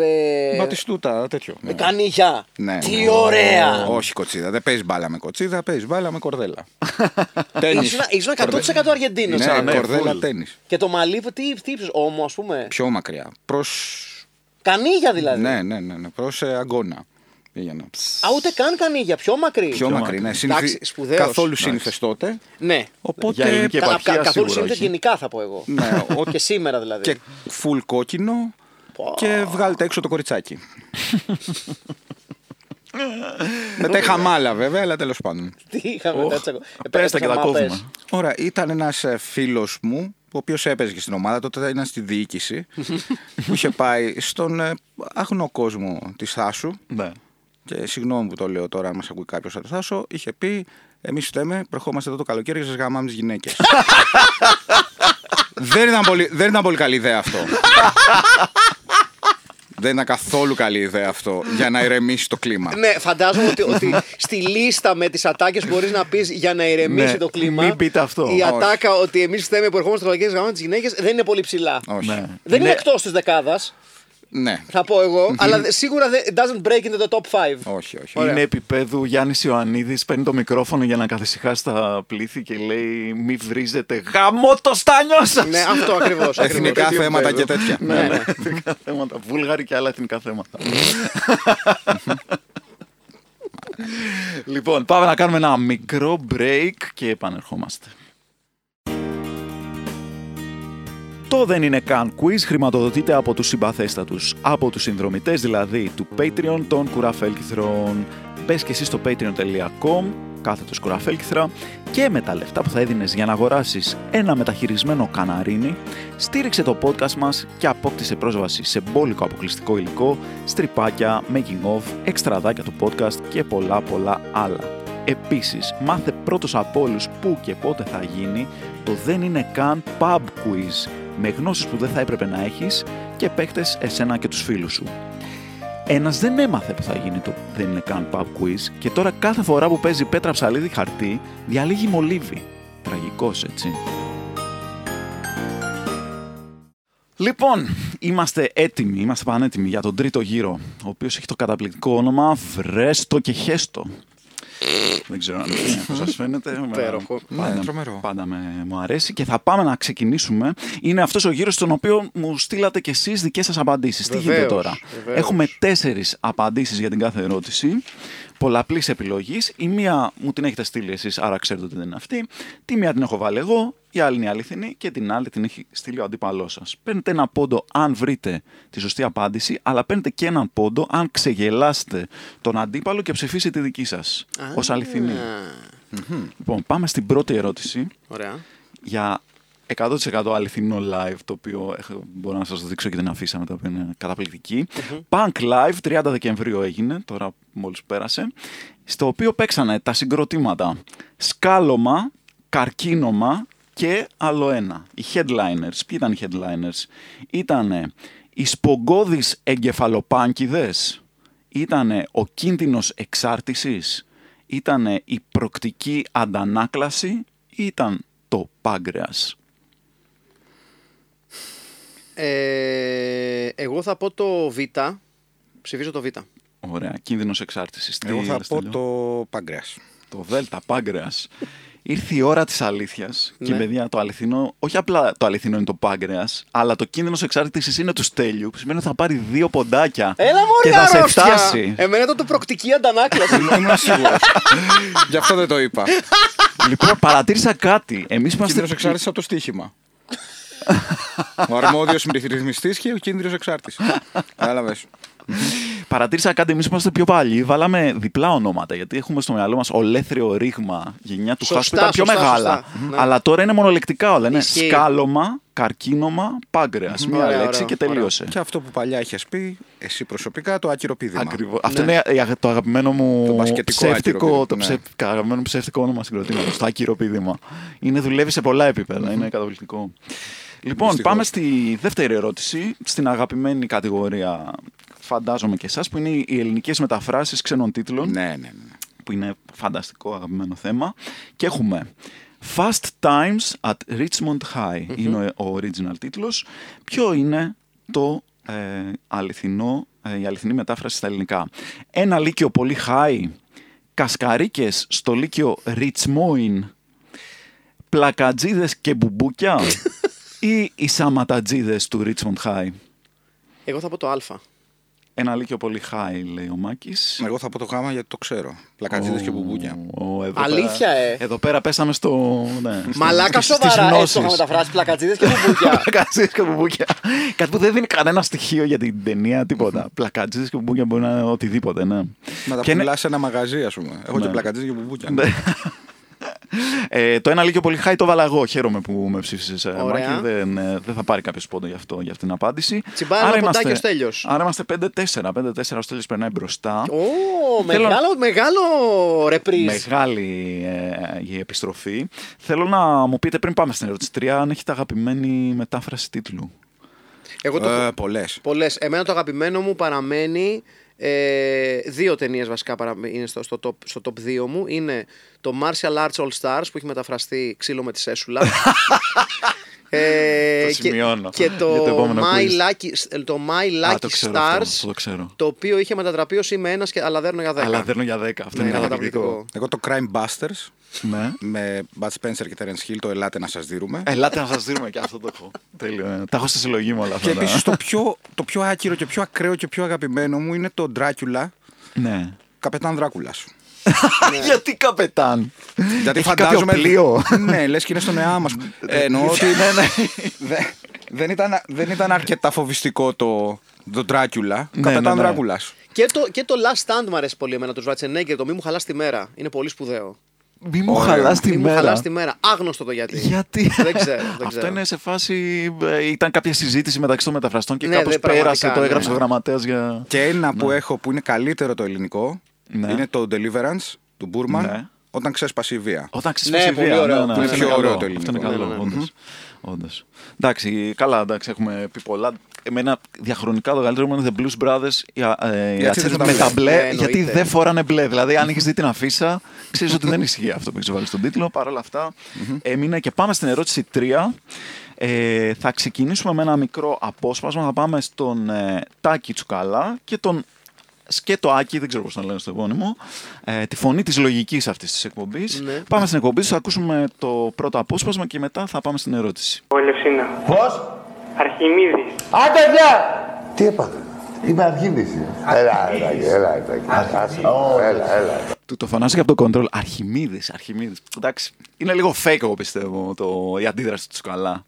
ε, Μπατιστούτα, τέτοιο. ναι. Κανίγια. Ναι, Τι ναι. ωραία. Όχι κοτσίδα. Δεν παίζεις μπάλα με κοτσίδα, παίζεις μπάλα με κορδέλα. Τένις. Ήσουν- Ήσουν 100% Αργεντίνος. Ναι, ναι, κορδέλα full. τέννη. Και το μαλλί, τι, τι ύψος, όμο, ας πούμε. Πιο μακριά. Προ. Κανίγια δηλαδή. Ναι, ναι, ναι. ναι. Προς αγκώνα. Πήγαινα. Α, ούτε καν κανίγια, πιο μακρύ. Πιο μακρύ, ναι. Εντάξει, Συνηθι... σπουδαίος. Καθόλου σύνηθε τότε. Ναι. Για Οπότε. ηλικία Κα- επαρχία κα- καθόλου σίγουρα σύνθετα όχι. γενικά θα πω εγώ. Ναι, ο- Και σήμερα δηλαδή. και full κόκκινο. Και βγάλτε έξω το κοριτσάκι. Μετά είχα μάλα βέβαια, αλλά τέλος πάντων. Τι είχαμε Οχ, μετά τσακω- Ε, Πες τα και τα μα κόβουμε. πες. Ωραία, ήταν ένας φίλος μου, ο οποίος έπαιζε και στην ομάδα, τότε ήταν στη διοίκηση, που είχε πάει στον ε, αγνό κόσμο της Θάσου. Ναι. Και συγγνώμη που το λέω τώρα, αν μα ακούει κάποιος από το Θάσο, είχε πει: Εμείς φταίμε, προχώμαστε εδώ το καλοκαίρι και σας γαμάμε τις γυναίκες. δεν, ήταν πολύ, δεν ήταν πολύ καλή ιδέα αυτό. δεν ήταν καθόλου καλή ιδέα αυτό για να ηρεμήσει το κλίμα. Ναι, φαντάζομαι ότι, ότι στη λίστα με τις ατάκες μπορείς να πεις για να ηρεμήσει Ναι, το κλίμα. μην πείτε αυτό. Η Όχι. ατάκα ότι εμείς θέμε που ερχόμαστε στο καλοκαίρι γάμμα τις γυναίκες δεν είναι πολύ ψηλά. Όχι. Ναι. Δεν είναι Ναι. εκτός της δεκάδας, Ναι. θα πω εγώ, αλλά δε- σίγουρα δεν- it doesn't break into the top 5. Όχι, όχι. Είναι επίπεδου Γιάννης Ιωαννίδης, παίρνει το μικρόφωνο για να καθησυχάσει τα πλήθη και λέει μη βρίζετε γάμο το στάνιο σας. Ναι, αυτό ακριβώς. Εθνικά θέματα και τέτοια. Ναι, ναι, εθνικά θέματα. Βούλγαροι και άλλα εθνικά θέματα. λοιπόν, πάμε να κάνουμε ένα μικρό break και επανερχόμαστε. Το δεν είναι καν quiz χρηματοδοτείται από τους συμπαθέστατους, από τους συνδρομητές δηλαδή του Patreon των κουραφέλκυθρων. Μπες και εσύ στο patreon.com κάθετος κουραφέλκυθρα και με τα λεφτά που θα έδινες για να αγοράσεις ένα μεταχειρισμένο καναρίνι, στήριξε το podcast μας και απόκτησε πρόσβαση σε μπόλικο αποκλειστικό υλικό, στριπάκια, making of, εξτραδάκια του podcast και πολλά πολλά άλλα. Επίσης, μάθε πρώτος από όλους πού και πότε θα γίνει το δεν είναι καν pub quiz με γνώσεις που δεν θα έπρεπε να έχεις και παίχτες εσένα και τους φίλους σου. Ένας δεν έμαθε που θα γίνει το δεν είναι καν pub quiz και τώρα κάθε φορά που παίζει πέτρα ψαλίδι χαρτί διαλύγει μολύβι. Τραγικός έτσι. Λοιπόν, είμαστε έτοιμοι, είμαστε πανέτοιμοι για τον τρίτο γύρο, ο οποίος έχει το καταπληκτικό όνομα Βρέστο και Χέστο. Δεν ξέρω αν σα φαίνεται. Υπέροχο. Πάντα, Ναι, τρομερό. πάντα με, μου αρέσει και θα πάμε να ξεκινήσουμε. Είναι αυτός ο γύρος στον οποίο μου στείλατε κι εσείς δικές σας απαντήσεις. Τι γίνεται Βεβαίως, τώρα; βεβαίως. Έχουμε τέσσερις απαντήσεις για την κάθε ερώτηση. Πολλαπλής επιλογής. Η μία μου την έχετε στείλει εσείς, άρα ξέρετε ότι δεν είναι αυτή. Τη μία την έχω βάλει εγώ, η άλλη είναι η αληθινή και την άλλη την έχει στείλει ο αντίπαλός σας. Παίρνετε ένα πόντο αν βρείτε τη σωστή απάντηση, αλλά παίρνετε και έναν πόντο αν ξεγελάσετε τον αντίπαλο και ψηφίσετε τη δική σας ως αληθινή. Λοιπόν, πάμε στην πρώτη ερώτηση Ωραία. για 100% αληθινό live, το οποίο έχω- μπορώ να σας το δείξω και την αφήσαμε, το οποίο είναι καταπληκτική. Punk Live, 30 Δεκεμβρίου έγινε, τώρα μόλις πέρασε, στο οποίο παίξανε τα συγκροτήματα Σκάλωμα, Καρκίνωμα και άλλο ένα. Οι headliners, ποιοι ήταν οι headliners, ήτανε οι Σπογκώδεις Εγκεφαλοπάνκιδες, ήτανε ο Κίνδυνος Εξάρτησης, ήτανε η Προκτική Αντανάκλαση ή ήταν το Πάγκρεας; Ε, εγώ θα πω το Β. Ψηφίζω το Β. Ωραία, κίνδυνος εξάρτησης. Τι Εγώ θα πω Στέλιο; το Παγκρέας. το Δέλτα Πάγκρεας. Ήρθε η ώρα της αλήθειας και Ναι. παιδιά το αληθινό, όχι απλά το αληθινό είναι το Πάγκρεας, αλλά το κίνδυνος εξάρτησης είναι του Στέλιου, που σημαίνει ότι θα πάρει δύο ποντάκια Έλα και μωρέ θα σε αρρώστια! φτάσει. Εμένα ήταν το προκτική αντανάκλαση. Ήμουν σίγουρος. Γι' αυτό δεν το είπα. λοιπόν, παρατήρησα κάτι. Εμείς είμαστε... Κίνδυνος εξάρτησης από το στοίχημα. Ο αρμόδιος ρυθμιστής και ο κίνδυνος εξάρτησης. Κατάλαβες. Παρατήρησα κάτι, εμείς είμαστε πιο παλιοί. Βάλαμε διπλά ονόματα γιατί έχουμε στο μυαλό μας ολέθριο ρήγμα γενιά του Σωστά, Χάσου που ήταν πιο σωστά, μεγάλα. σωστά. Ναι. Αλλά τώρα είναι μονολεκτικά όλα. Είναι Ισχύει. σκάλωμα, καρκίνωμα, πάγκρεα. Μία Ωραία, λέξη ωραία, και τελείωσε. Και αυτό που παλιά είχες πει, εσύ προσωπικά, το άκυρο πήδημα. Ακριβώς. Αυτό είναι η αγα- το αγαπημένο μου Το μπασκετικό ψεύτικο, άκυρο το πήδημα, ναι. ψε- αγαπημένο μου ψεύτικο όνομα συγκροτήματο. Το άκυρο πήδημα. Είναι δουλεύει σε πολλά επίπεδα. Είναι καταπληκτικό. Λοιπόν, Δυστυχώς. πάμε στη δεύτερη ερώτηση, στην αγαπημένη κατηγορία, φαντάζομαι και εσάς, που είναι οι ελληνικές μεταφράσεις ξένων τίτλων Ναι, ναι, ναι. που είναι φανταστικό αγαπημένο θέμα. Και έχουμε Fast Times at Richmond High, είναι ο, ο original τίτλος. Ποιο είναι το ε, αληθινό, ε, η αληθινή μετάφραση στα ελληνικά; Ένα λύκειο πολύ high, κασκαρίκες στο λύκειο Richmond, πλακατζίδες και μπουμπούκια ή οι σαματατζίδες του Richmond High. Εγώ θα πω το Α. Ένα λύκειο πολύ high, λέει ο Μάκης. Εγώ θα πω το γάμα γιατί το ξέρω. Πλακατζίδες και μπουμπούκια. Ω, εδώ Αλήθεια, πέρα, ε. Εδώ πέρα πέσαμε στο. Ναι, Μαλάκα στις- σοβαρά. στις Έτσι το γνώσεις. είχαμε μεταφράσει πλακατζίδες και μπουμπούκια. Πλακατζίδες και μπουμπούκια. Κάτι που δεν δίνει κανένα στοιχείο για την ταινία, τίποτα. Πλακατζίδες και μπουμπούκια μπορεί να είναι οτιδήποτε, ναι. Να τα Και είναι- πουλάς σε ένα μαγαζί, ας πούμε. Έχω και Ναι. πλακατζίδες και μπουμπούκια. Ναι. Ε, το ένα λύκειο πολύ high το βάλα εγώ. Χαίρομαι που με ψήφισες, Ωραία. Μάκη. Δεν, ε, δεν θα πάρει κάποιος πόντο γι' αυτό, για αυτήν την απάντηση. Τσιμπάει ένα ποντάκι ο Στέλιος. Άρα είμαστε 5-4. 5-4 ο Στέλιος περνάει μπροστά. Ω, Θέλω- μεγάλο, μεγάλο ρεπρίζ. Μεγάλη ε, η επιστροφή. Θέλω να μου πείτε πριν πάμε στην ερώτηση 3 αν έχετε αγαπημένη μετάφραση τίτλου. Εγώ το Ε, πολλές. Πολλές. Εμένα το αγαπημένο μου παραμένει. Ε, δύο ταινίες βασικά παρα- είναι στο, στο, top, στο top 2 μου. Είναι το Martial Arts All Stars που έχει μεταφραστεί ξύλο με τη σέσουλα. ε, Το σημειώνω. Και, και το, Για το επόμενο My quiz. Lucky, το My Α, Lucky το ξέρω Stars αυτό, αυτό το ξέρω. το οποίο είχε μετατραπεί ως είμαι ένας και, αλλά δέρνω για 10. Αλλά δέρνω για 10. Αυτό Ναι, είναι είναι καταπληκτικό. Εγώ το Crime Busters Ναι. με Bud Spencer και Terence Hill το Ελάτε να σας δίνουμε. Ελάτε να σας δίνουμε και αυτό το έχω. Τέλειο. ε. Τα έχω στη συλλογή μου όλα αυτά. Και τα- επίσης το πιο, το πιο άκυρο και πιο ακραίο και πιο αγαπημένο μου είναι το Dracula, Ναι. Καπετάν Δράκουλας. Γιατί καπετάν; Γιατί Έχει φαντάζομαι. κάποιο πλοίο. ναι, λες και είναι στον ΕΑ μας. Εννοώ ότι. Ναι, ναι. δε- δεν, ήταν, δεν ήταν αρκετά φοβιστικό το, το Dracula. ναι, Καπετάν ναι. Δράκουλα. Και το, και το Last Stand μου αρέσει πολύ εμένα του Schwarzenegger, το μη μου χαλάς τη μέρα. Είναι πολύ σπουδαίο. Μη μου Ωραία. χαλάς τη Μη μου μέρα. χαλάς τη μέρα. Άγνωστο το γιατί. Γιατί; Δεν ξέρω. Δεν Αυτό ξέρω. είναι σε φάση. ε, Ήταν κάποια συζήτηση μεταξύ των μεταφραστών και Ναι, κάπως δε, πέρασε, πραγματικά, το ναι. έγραψε ο γραμματέας για. Και ένα που έχω που είναι καλύτερο το ελληνικό Ναι. είναι το Deliverance του Μπούρμαν Ναι. όταν ξέσπασε η βία. Όταν ξεσπάσει Ναι, η πολύ βία. ωραίο. Ναι, ναι, Πολύ αυτό πιο είναι ωραίο καλό. το Αυτό είναι ελληνικό. καλό. Ναι, ναι, ναι. όντως. Όντως. Εντάξει, καλά, εντάξει, έχουμε πει πολλά. Εμένα διαχρονικά το καλύτερο μου είναι The Blues Brothers οι, α- ε, οι Γιατί ατσίδες δεν με τα τα μπλε. μπλε, Ναι, γιατί εννοείται. δεν φοράνε μπλε. Δηλαδή, αν έχεις δει την αφίσα, ξέρεις ότι δεν ισχύει αυτό που έχεις βάλει στον τίτλο. Παρ' όλα αυτά, έμεινα και πάμε στην ερώτηση 3. Ε, θα ξεκινήσουμε με ένα μικρό απόσπασμα. Θα πάμε στον ε, Τάκη Τσουκαλά και τον Σκέτο Άκη, δεν ξέρω πώ τον λένε στο επώνυμο, ε, τη φωνή τη λογική αυτή τη εκπομπή. Ναι. Πάμε στην εκπομπή, θα ακούσουμε το πρώτο απόσπασμα και μετά θα πάμε στην ερώτηση. Ο Ελευσίνα. Πώς? Αρχιμίδης. Άντε γεια! Τι έπαθε. Είμαι αρχίδης. Έλα, έλα, έλα, έλα. Άσε, Έλα, έλα. Του το φωνάζω και από το control. Αρχιμίδη, Αρχιμίδη. Εντάξει. Είναι λίγο fake, εγώ πιστεύω, το, η αντίδραση του Τσουκαλά.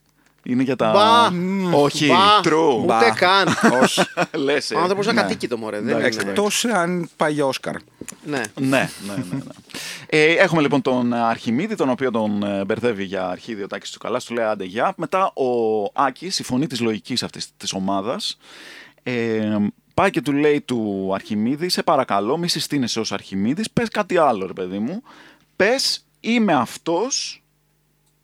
Είναι για τα. Μπα. Όχι, Μπα. true. Ούτε καν. Όχι. Λες, ε. Ο άνθρωπος είναι Ναι. κατοίκητο, μωρέ. Δεν Εντάξει, είναι. Εκτός αν πάει για Όσκαρ. Ναι. Ναι, ναι, ναι. ναι. Ε, έχουμε λοιπόν τον Αρχιμίδη, τον οποίο τον ε, μπερδεύει για αρχίδι ο Τάκης Τσουκαλάς, του λέει άντε γεια. Μετά ο Άκης, η φωνή της λογικής αυτής της ομάδας, ε, πάει και του λέει του Αρχιμίδη, σε παρακαλώ μη συστήνεσαι ως Αρχιμίδης, πες κάτι άλλο ρε παιδί μου. Πες είμαι αυτός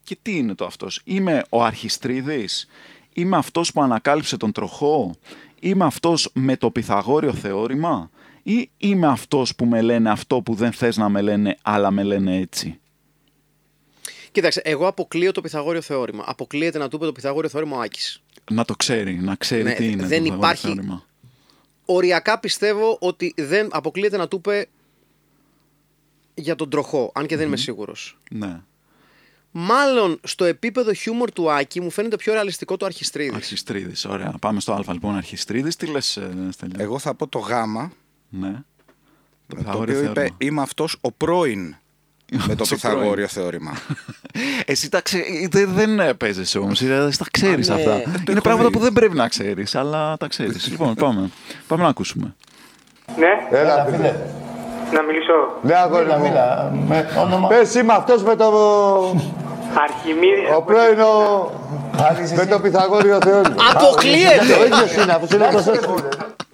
και τι είναι το αυτός; Είμαι ο Αρχιστρίδης, είμαι αυτός που ανακάλυψε τον τροχό, είμαι αυτός με το Πυθαγόριο θεώρημα; Ή είμαι αυτός που με λένε αυτό που δεν θες να με λένε αλλά με λένε έτσι; Κοίταξε, εγώ αποκλείω το Πυθαγόριο θεώρημα. Αποκλείεται να του είπε το Πυθαγόριο θεώρημα ο Άκης. Να το ξέρει, να ξέρει Ναι, τι είναι δεν το Πυθαγόριο υπάρχει- θεώρημα. Οριακά πιστεύω ότι δεν αποκλείεται να του είπε για τον τροχό, αν και δεν είμαι σίγουρος. Ναι, Μάλλον στο επίπεδο χιούμορ του Άκη μου φαίνεται πιο ρεαλιστικό το Αρχιστρίδης. Αρχιστρίδης, ωραία. Πάμε στο α λοιπόν, Αρχιστρίδης. Τι λες, ε, Στέλιο; Εγώ θα πω το γάμα, Ναι. το Πυθαγόριο οποίο είπε θεώρημα. Είμαι αυτός ο πρώην με το αυτός ο Πυθαγόριο θεώρημα. Εσύ τα ξέ... δεν, δεν παίζεσαι όμως, τα ξέρεις Α, ναι. αυτά. Ε, το Είναι έχω πράγματα δει. που δεν πρέπει να ξέρεις, αλλά τα ξέρεις. λοιπόν, πάμε. πάμε να ακούσουμε. Ναι, Έλα, φίλε. να μιλήσω. Ναι, αγόρι μου. Μίλα, με όνομα. Πες είμαι αυτός με το... Αρχιμίδης. Ο πρώην ο... Με το Πυθαγόριο θεώρημα. Αποκλείεται! Το ίδιο είναι, αφού είναι προσέξτε.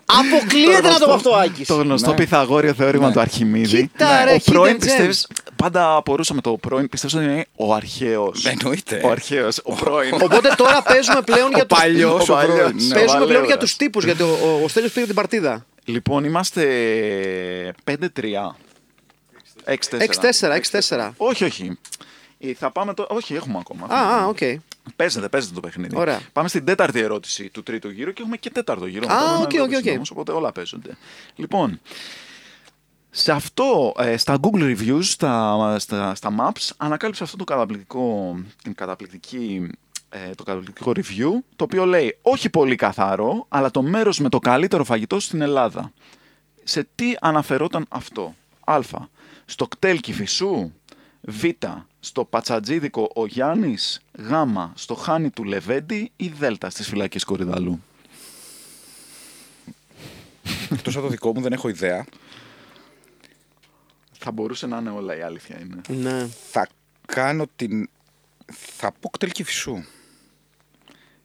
Αποκλείεται να το πει αυτό ο Άκης. Το γνωστό Πυθαγόριο θεώρημα του Αρχιμίδη. Ναι. Κοίτα, ρε, ο πρώην hidden gems. πιστεύεις, πάντα απορούσαμε το πρώην, πιστεύω ότι είναι ο αρχαίος. Εννοείται. Ο αρχαίος, ο πρώην. Οπότε τώρα παίζουμε πλέον για Ο τους... παλιός, ο ο παλιός. πρώην. Ναι. ναι. Παίζουμε πλέον Βαλέουρας. για τους τύπους, γιατί ο, ο, ο Στέλιος πήγε την παρτίδα. Λοιπόν, είμαστε 5-3. 6-4. 6-4, 6-4. Όχι, όχι. Ε, Θα πάμε το... Όχι, έχουμε ακόμα. Α, α, οκ. Παίζεται, παίζεται το παιχνίδι. Ωραία. Πάμε στην τέταρτη ερώτηση του τρίτου γύρου και έχουμε και τέταρτο γύρο. Α, μετά με οκ, ένα OK, OK. όμως, Οπότε όλα παίζονται. Λοιπόν, σε αυτό, ε, στα Google Reviews, στα, στα, στα Maps, ανακάλυψε αυτό το καταπληκτικό, την καταπληκτική, ε, το καταπληκτικό review, το οποίο λέει όχι πολύ καθαρό, αλλά το μέρος με το καλύτερο φαγητό στην Ελλάδα. Σε τι αναφερόταν αυτό; Α. Στο κτέλ Κηφισού. Β. Στο πατσατζίδικο ο Γιάννης. Γ. Στο χάνι του Λεβέντη. Ή Δ. Στις φυλακές Κορυδαλού. Εκτός από το δικό μου δεν έχω ιδέα. Θα μπορούσε να είναι όλα η αλήθεια είναι. Ναι. Θα κάνω την. Θα πω κτέλ Κηφισού.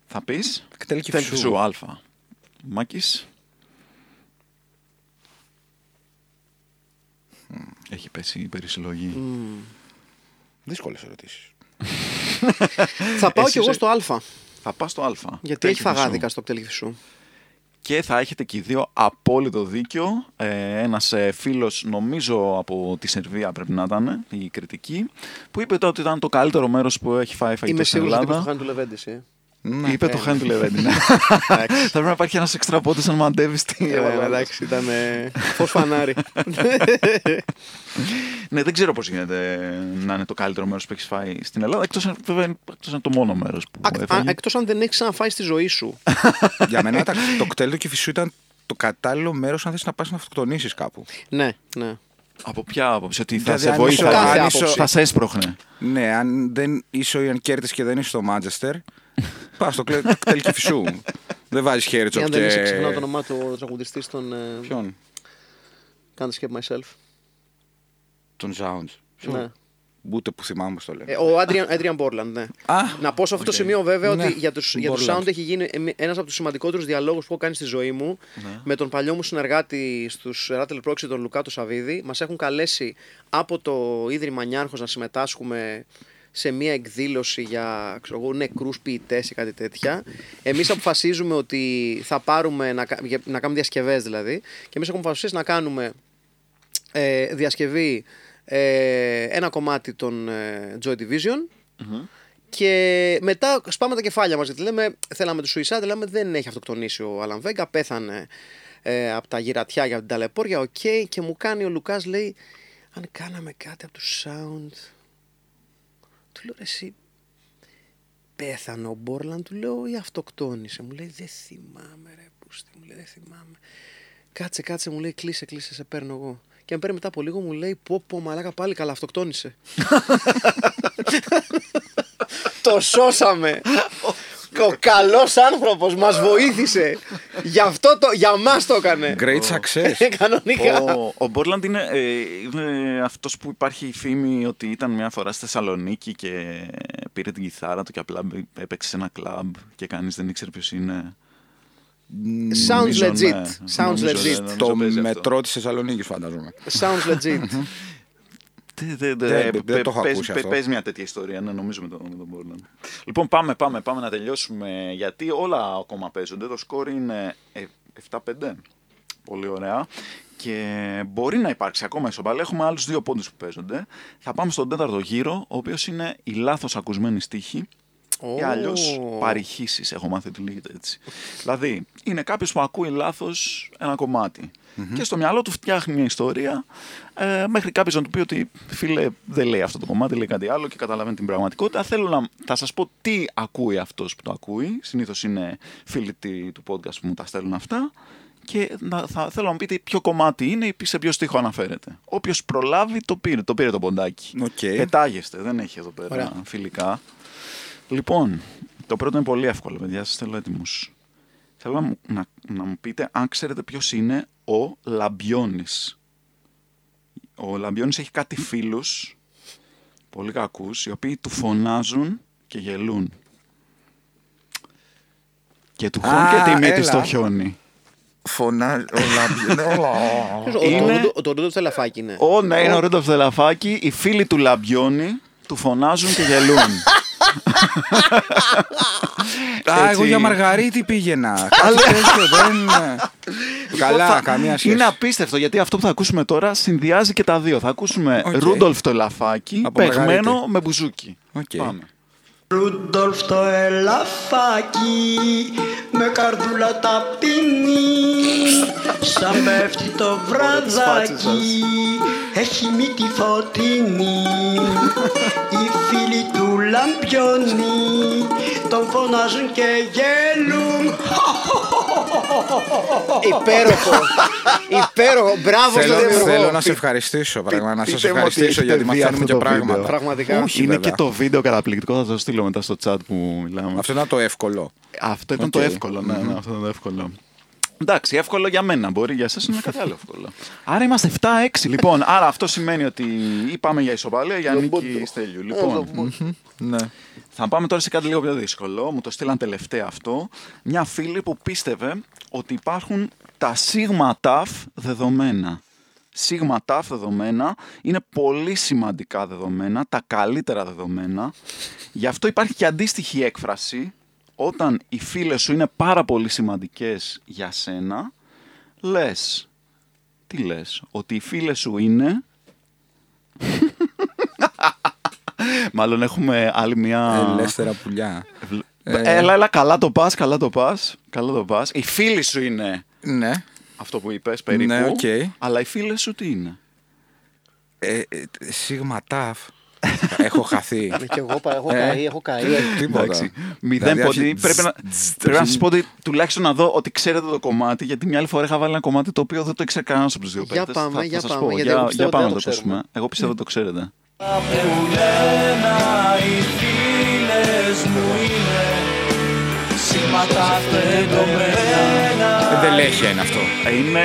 Θα πεις; Κτέλ Κτέλ Κηφισού. Κηφισού Α. Μάκης. Έχει πέσει η περισυλλογή. Δύσκολες ερωτήσεις. Θα πάω Εσύ κι εγώ είσαι- στο Α. Θα πας στο Α. Γιατί Κτέλ έχει Κηφισού. φαγάδικα στο κτέλ σου. Και θα έχετε και οι δύο απόλυτο δίκιο. Ε, ένας ε, φίλος, νομίζω από τη Σερβία πρέπει να ήταν, η κριτική, που είπε τότε ότι ήταν το καλύτερο μέρος που έχει φάει φαγητός Είμαι στην σίγουρος ότι το Ελλάδα. χάνει του Λεβέντης. Ε. Ναι, είπε το Χάνι του Λεβέντη. ναι. Θα πρέπει να υπάρχει ένας εξτρα πόντος αν μαντεύεις στη Ε, εντάξει, ήταν φως φανάρι. Ναι, δεν ξέρω πώς γίνεται να είναι το καλύτερο μέρος που έχεις φάει στην Ελλάδα. Εκτός αν βέβαια είναι εκτός αν είναι το μόνο μέρος που έφαγε. Εκτός αν δεν έχεις ξαναφάει στη ζωή σου. Για μένα τα- το ΚΤΕΛ του Κηφισού ήταν το κατάλληλο μέρος αν θες να πας να αυτοκτονήσεις κάπου. Ναι, ναι. Από ποια άποψη, ότι θα Δηλαδή, σε αν βοήθησε, είσαι- Κάθε αν άποψη. θα σε έσπρωχνε. Ναι, αν δεν είσαι ο Ian Curtis και δεν είσαι στο Μάντσεστερ, πας στο κλε- ΚΤΕΛ Κηφισού. δεν βάζεις Ή Χέρτσογκ αν δεν είσαι και. ξεχνάω το όνομά του ο τραγουδιστής των. ε, Ποιον, Can't escape myself. των Sound. Ναι. Ούτε που θυμάμαι πώς το λένε. Ε, Ο Adrian, Adrian Borland, ναι. Α, να πω σε αυτό οκ. το σημείο βέβαια Ναι, ότι για τους, για τους Borland. Sound έχει γίνει ένας από τους σημαντικότερους διαλόγους που έχω κάνει στη ζωή μου Ναι. με τον παλιό μου συνεργάτη στους Rattle Proxy, τον Λουκάτο Σαββίδη. Μας έχουν καλέσει από το Ίδρυμα Νιάρχος να συμμετάσχουμε σε μια εκδήλωση για ξέρω εγώ, νεκρούς ποιητές ή κάτι τέτοια. Εμείς αποφασίζουμε ότι θα πάρουμε να, κα- για- να κάνουμε διασκευές δηλαδή. Και εμείς έχουμε αποφασίσει να κάνουμε ε, διασκευή ε, ένα κομμάτι των ε, Joy Division. Και μετά σπάμε τα κεφάλια μας γιατί λέμε θέλαμε το Suicide λέμε δεν έχει αυτοκτονήσει ο Alan Vega πέθανε ε, από τα γηρατειά για την ταλαιπώρια οκ. Και μου κάνει ο Λουκάς λέει αν κάναμε κάτι από το Sound του λέω «Ρε εσύ πέθανε ο Borland του λέω ή αυτοκτόνησε μου λέει δεν θυμάμαι ρε πούστη μου λέει δεν θυμάμαι Κάτσε, κάτσε, μου λέει κλείσε, κλείσε, σε παίρνω εγώ. Και με παίρνει μετά από λίγο μου λέει πω πω μαλάκα πάλι καλά αυτοκτόνησε. το σώσαμε. Ο καλός άνθρωπος μας βοήθησε. Γι' αυτό το, για μας το έκανε. Great success. Κανονικά. Ο, ο Μπόρλαντ είναι, ε, είναι αυτός που υπάρχει η φήμη ότι ήταν μια φορά στη Θεσσαλονίκη και πήρε την κιθάρα του και απλά έπαιξε σε ένα κλαμπ και κανείς δεν ήξερε ποιος είναι. Sounds Νομίζω, legit. ναι. Sounds Νομίζω, legit. ναι, νομίζω Το παίζει αυτό. μετρό της Θεσσαλονίκης φαντάζομαι. Sounds legit. Δεν, δεν, Δεν- δεν, δεν πε- το έχω πες- ακούσει πε- αυτό. Πες μια τέτοια ιστορία, ναι, νομίζω με τον, με τον Borland. Λοιπόν, πάμε, πάμε, πάμε να τελειώσουμε, γιατί όλα ακόμα παίζονται. Το σκόρ είναι ε, 7-5. Πολύ ωραία. Και μπορεί να υπάρξει ακόμα ισοπαλία. Έχουμε άλλους δύο πόντους που παίζονται. Θα πάμε στον τέταρτο γύρο, ο οποίος είναι η λάθος ακουσμένη στίχη. Ή αλλιώς παρηχήσεις, έχω μάθει ότι λέγεται έτσι. δηλαδή, είναι κάποιος που ακούει λάθος ένα κομμάτι. Και στο μυαλό του φτιάχνει μια ιστορία ε, μέχρι κάποιος να του πει ότι φίλε δεν λέει αυτό το κομμάτι, λέει κάτι άλλο και καταλαβαίνει την πραγματικότητα. Θέλω να θα σας πω τι ακούει αυτός που το ακούει. Συνήθως είναι φίλοι τη- του podcast που μου τα στέλνουν αυτά. Και να, θα, θέλω να μου πείτε ποιο κομμάτι είναι ή σε ποιο στίχο αναφέρεται. Όποιος προλάβει το πήρε, το πήρε το ποντάκι. Οκ. Πετάγεστε, δεν έχει εδώ πέρα Ωραία. φιλικά. Λοιπόν, το πρώτο είναι πολύ εύκολο, παιδιά. Σας θέλω έτοιμους. Θέλω να μου, να, να μου πείτε αν ξέρετε ποιος είναι ο Λαμπιόνης. Ο Λαμπιόνης έχει κάτι φίλους, πολύ κακούς, οι οποίοι του φωνάζουν και γελούν. Και του χώνει Α, και τη μύτη έλα. στο χιόνι. Φωνάζει. Ο Λαμπιόν. Ο- Είναι- το- Το Ρούντολφ το ελαφάκι είναι. Ω, ναι, είναι ο Ρούντολφ το ελαφάκι. Οι φίλοι του Λαμπιόνη του φωνάζουν και γελούν. Α, εγώ Έτσι. για Μαργαρίτη πήγαινα. Κάτι τέτοιο δεν. Καλά, Θα- καμία σχέση. Είναι απίστευτο γιατί αυτό που θα ακούσουμε τώρα συνδυάζει και τα δύο. Θα ακούσουμε Οκ. Ρούντολφ το ελαφάκι, Από παιγμένο Μαργαρίτη. με μπουζούκι. Οκ. Πάμε. Ρούντολφ το ελαφάκι με καρδούλα τα πίνει Σαν πέφτει το βραδάκι έχει μύτη φωτεινή Οι φίλοι του λαμπιόνι τον φωνάζουν και γελούν Υπέροχο. Υπέροχο. Μπράβο στον Θέλω, δημιουργό. θέλω να σε ευχαριστήσω, πράγμα, να σας πείτε μου ότι ευχαριστήσω έχετε γιατί δει μαθαίνουμε αυτό και το πράγματα. βίντεο. Πραγματικά. Όχι, είναι βέβαια. και το βίντεο καταπληκτικό, θα το στείλω μετά στο chat που μιλάμε. Αυτό ήταν το εύκολο. Αυτό ήταν Οκ. το εύκολο, ναι, ναι, αυτό ήταν το εύκολο. Εντάξει, εύκολο για μένα. Μπορεί για εσάς είναι κάτι άλλο εύκολο. Άρα είμαστε 7-6. Λοιπόν, άρα αυτό σημαίνει ότι ή πάμε για ισοπαλία ή για νίκη Στέλιου. Λοιπόν, Ναι. θα πάμε τώρα σε κάτι λίγο πιο δύσκολο. Μου το στείλαν τελευταία αυτό. Μια φίλη που πίστευε ότι υπάρχουν τα σίγμα ταφ δεδομένα. Σίγμα ταφ δεδομένα είναι πολύ σημαντικά δεδομένα, τα καλύτερα δεδομένα. Γι' αυτό υπάρχει και αντίστοιχη έκφραση όταν οι φίλες σου είναι πάρα πολύ σημαντικές για σένα, λες, τι λες, ότι οι φίλες σου είναι... Μάλλον έχουμε άλλη μια... Ελεύθερα πουλιά. Ε, Έλα, έλα, καλά το πας, καλά το πας, καλά το πας. Οι φίλοι σου είναι Ναι. αυτό που είπες περίπου, Ναι, οκ. αλλά οι φίλες σου τι είναι; Ε, ε, Σίγμα ταυ. Έχω χαθεί. Και εγώ πα- έχω Ε, καεί, έχω καεί. Τίποτα. Εντάξει. Μηδέν Δηλαδή, πόντι. αρχι- Πρέπει να, πρέπει να σας πω ότι τουλάχιστον να δω ότι ξέρετε το κομμάτι, γιατί μια άλλη φορά είχα βάλει ένα κομμάτι το οποίο δεν το ήξερε κανένας από τους δύο Για παίκτες. πάμε, θα, για θα σας πάμε, πω. γιατί για, εγώ πιστεύω για ότι πάμε δεν να το το ακούσουμε. ξέρουμε. Εγώ πιστεύω ότι το ξέρετε. Ε, Δεν λέει είναι αυτό. Ε, Είναι.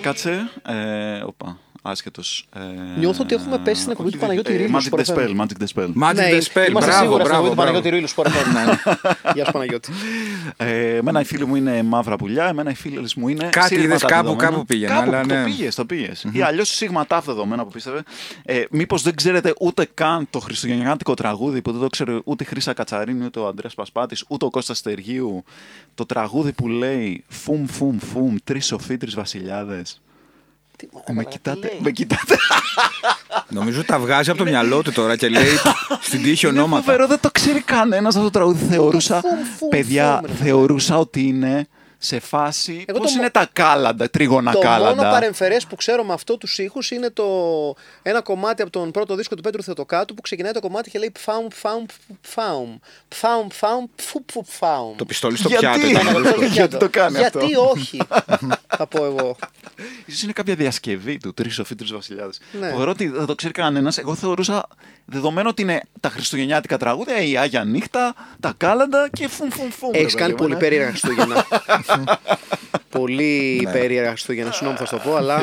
Κάτσε. Ε, οπα. Άσχετος. Ε, Νιώθω ότι έχουμε πέσει στην εκπομπή του Παναγιώτη ε, Ρήλου. Magic the Spell. Magic the Spell. Magic Ναι, the Spell. είμαστε Μπράβο, σίγουρα στην εκπομπή μπράβο. του Παναγιώτη μπράβο. Ρήλου. Σπορ FM. Γεια σου Παναγιώτη. Ε, εμένα οι φίλοι μου είναι μαύρα πουλιά, εμένα οι φίλες μου είναι. Κάτι σίγματα είδες κάπου- δεδομένα. κάπου πήγαινε, Κάπου αλλά το ναι. πήγες, το πήγες. Ή αλλιώς σίγμα τάφ δεδομένα που πίστευε. Ε, Μήπως δεν ξέρετε ούτε καν το χριστουγεννιάτικο τραγούδι που δεν το ξέρει ούτε η Χρύσα Κατσαρίνη, ούτε ο Αντρέα Πασπάτης, ούτε ο Κώστας Στεργίου. Το τραγούδι που λέει Φουμ, φουμ, φουμ, τρεις σοφοί, τρεις βασιλιάδες. Με κοιτάτε, με κοιτάτε. Νομίζω τα βγάζει από το μυαλό του τώρα και λέει στην τύχη Είναι ονόματα. φοβερό, δεν το ξέρει κανένας αυτό το τραγούδι. Θεωρούσα, φουμ, παιδιά, φουμ, ρε. θεωρούσα ότι είναι σε φάση. Εγώ Πώς το είναι μο- τα κάλαντα, τρίγωνα Το μόνο κάλαντα. παρεμφερές που ξέρω με αυτό τους ήχους είναι το ένα κομμάτι από τον πρώτο δίσκο του Πέτρου Θεοτοκάτου που ξεκινάει το κομμάτι και λέει Πφάουμ, πφάουμ, πφάουμ. Πφάουμ, πφάουμ, πφου, πφου, πφάουμ. Το πιστόλι στο Γιατί; πιάτο. Ναι, ήταν ναι, αυτό. ναι. γιατί το κάνει Γιατί αυτό; όχι, θα πω εγώ. Ίσως είναι κάποια διασκευή του Τρεις Σοφοί, Τρεις Βασιλιάδες. Ναι. Φοβερό ότι δεν το ξέρει κανένας. Εγώ θεωρούσα δεδομένο ότι είναι τα χριστουγεννιάτικα τραγούδια, η Άγια Νύχτα, τα κάλαντα και φουμ φουμ φουμ. ρε Έχεις παιδί κάνει μου, πολύ ναι. περίεργα Χριστούγεννα. πολύ περίεργα Χριστούγεννα. Συγγνώμη που θα σου το πω, αλλά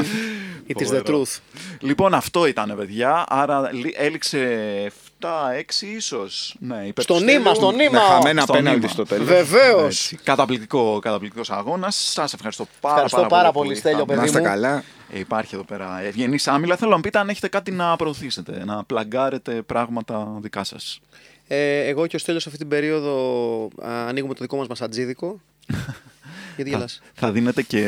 it is the Φοβερό. truth. Λοιπόν, αυτό ήταν, παιδιά. Άρα λι- έληξε 7-6 ίσως. Ναι, υπέρ του Στο νήμα, Στέλιου. στο Με νήμα. χαμένα Στο πέναλτι νήμα. στο τέλος. Βεβαίως. Έτσι. Καταπληκτικό, καταπληκτικός αγώνας. Σας ευχαριστώ πάρα, Ευχαριστώ πάρα πολύ, που Στέλιο, ήρθατε. παιδί Να είστε μου. καλά. Ε, υπάρχει εδώ πέρα ευγενή άμυλα. Θέλω να μου πείτε αν έχετε κάτι να προωθήσετε, να πλαγκάρετε πράγματα δικά σας. Ε, εγώ και ο Στέλιος αυτή την περίοδο α, ανοίγουμε το δικό μας μασατζίδικο. Γιατί γελάς. Θα δίνετε και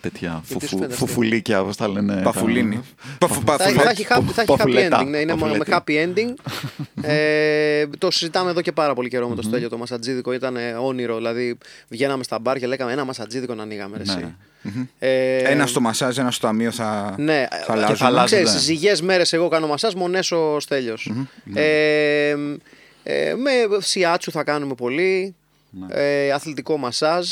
τέτοια σου φουφου, φαίνεται φουφουλίκια, όπως τα λένε. Παφουλίνη. τα- Παφου- Θα, παφουλέ- θα έχει, happy, θα έχει happy Παφουλέτα. ending. Ναι, είναι με Παφουλέτη. happy ending. ε, το συζητάμε εδώ και πάρα πολύ καιρό με το Στέλιο. Το μασατζίδικο ήταν ε, όνειρο. Δηλαδή, βγαίναμε στα μπαρ και λέγαμε ένα μασατζίδικο να ανοίγαμε. Ρε, εσύ». Ε, Ένα στο μασάζ, ένα στο ταμείο θα, Ναι, θα και αλλάζουν. θα αλλάζουν. Ξέρεις, ναι. στις υγιές μέρες εγώ κάνω μασάζ, μονές ο Στέλιος. Ε, ε, με σιάτσου θα κάνουμε πολύ. Ε, αθλητικό μασάζ.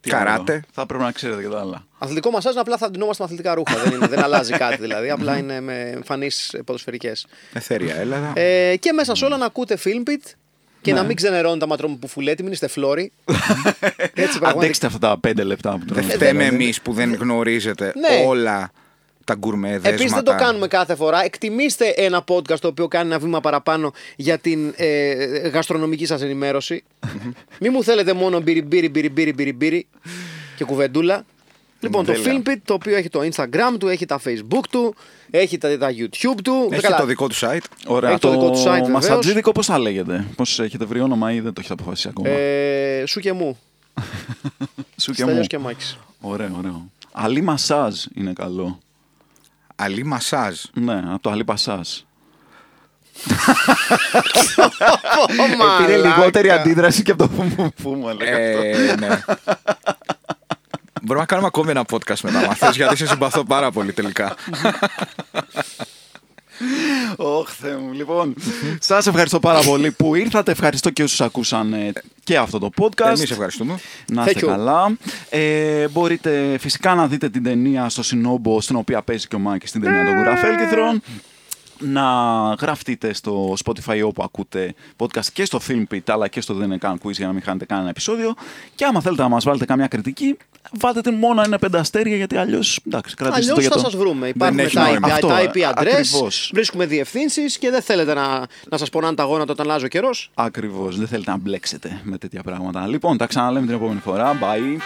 Τι Καράτε. άλλο. Θα πρέπει να ξέρετε και τα άλλα. Αθλητικό μασάζ είναι απλά θα ντυνόμαστε με αθλητικά ρούχα. δεν, είναι, δεν αλλάζει κάτι δηλαδή. Απλά είναι με εμφανείς ποδοσφαιρικές. Εθέρια έλαδα. Ε, και μέσα σε όλα να ακούτε Filmpit και να μην ξενερώνει τα ματρόμου που φουλέτη, μην είστε φλόροι. Έτσι πραγματικά. Αντέξτε αυτά τα πέντε λεπτά που Δεν τρώμε. φταίμε εμείς που δεν γνωρίζετε Ναι. όλα τα γκουρμέ δέσματα. Επίσης δεν το κάνουμε κάθε φορά. Εκτιμήστε ένα podcast το οποίο κάνει ένα βήμα παραπάνω για την ε, γαστρονομική σας ενημέρωση. Μην μου θέλετε μόνο μπύρι μπύρι μπύρι μπύρι μπύρι μπύρι και κουβεντούλα. Λοιπόν, το Τέλεια. Filmpit, το οποίο έχει το Instagram του, έχει τα Facebook του, έχει τα, τα YouTube του. Έχει Καλά. το δικό του site. Ωραία, Έχει το δικό του site, βεβαίως. μασατζίδικο πώς θα λέγεται; Πώς έχετε βρει όνομα ή δεν το έχετε αποφασίσει ακόμα; Ε, σου και μου. Σου και Στέλιος μου. και Μάκης. Ωραίο, ωραίο. Αλή μασάζ είναι καλό. Αλή μασάζ. Ναι, από το αλή πασάζ. Ω, Πήρε μαλάκα. λιγότερη αντίδραση και από το που που μου έλεγα αυτό. Ε, ναι. Μπορούμε να κάνουμε ακόμη ένα podcast μετά μαθές γιατί σε συμπαθώ πάρα πολύ τελικά. Ωχ, Θεέ μου. Λοιπόν, σας ευχαριστώ πάρα πολύ που ήρθατε. Ευχαριστώ και όσους ακούσαν ε, και αυτό το podcast. Εμείς ευχαριστούμε. Να είστε Thank you. καλά. Ε, μπορείτε φυσικά να δείτε την ταινία στο Συνόμπο, στην οποία παίζει και ο Μάκης στην ταινία των Γουραφέλκυθρων. Να γραφτείτε στο Spotify όπου ακούτε podcast και στο Filmpit αλλά και στο Δεν είναι καν quiz για να μην χάνετε κανένα επεισόδιο. Και άμα θέλετε να μας βάλετε καμιά κριτική, βάλτε την μόνο ένα πέντε αστέρια γιατί αλλιώς εντάξει, κρατήστε Αλλιώς το για θα το... σας βρούμε. Υπάρχουν έχει τα, νόημα. IP, Αυτό, τα IP address, ακριβώς. βρίσκουμε διευθύνσεις και δεν θέλετε να, να σας πονάνε τα γόνατα όταν αλλάζει ο καιρός. Ακριβώς, δεν θέλετε να μπλέξετε με τέτοια πράγματα. Λοιπόν, τα ξαναλέμε την επόμενη φορά. Bye.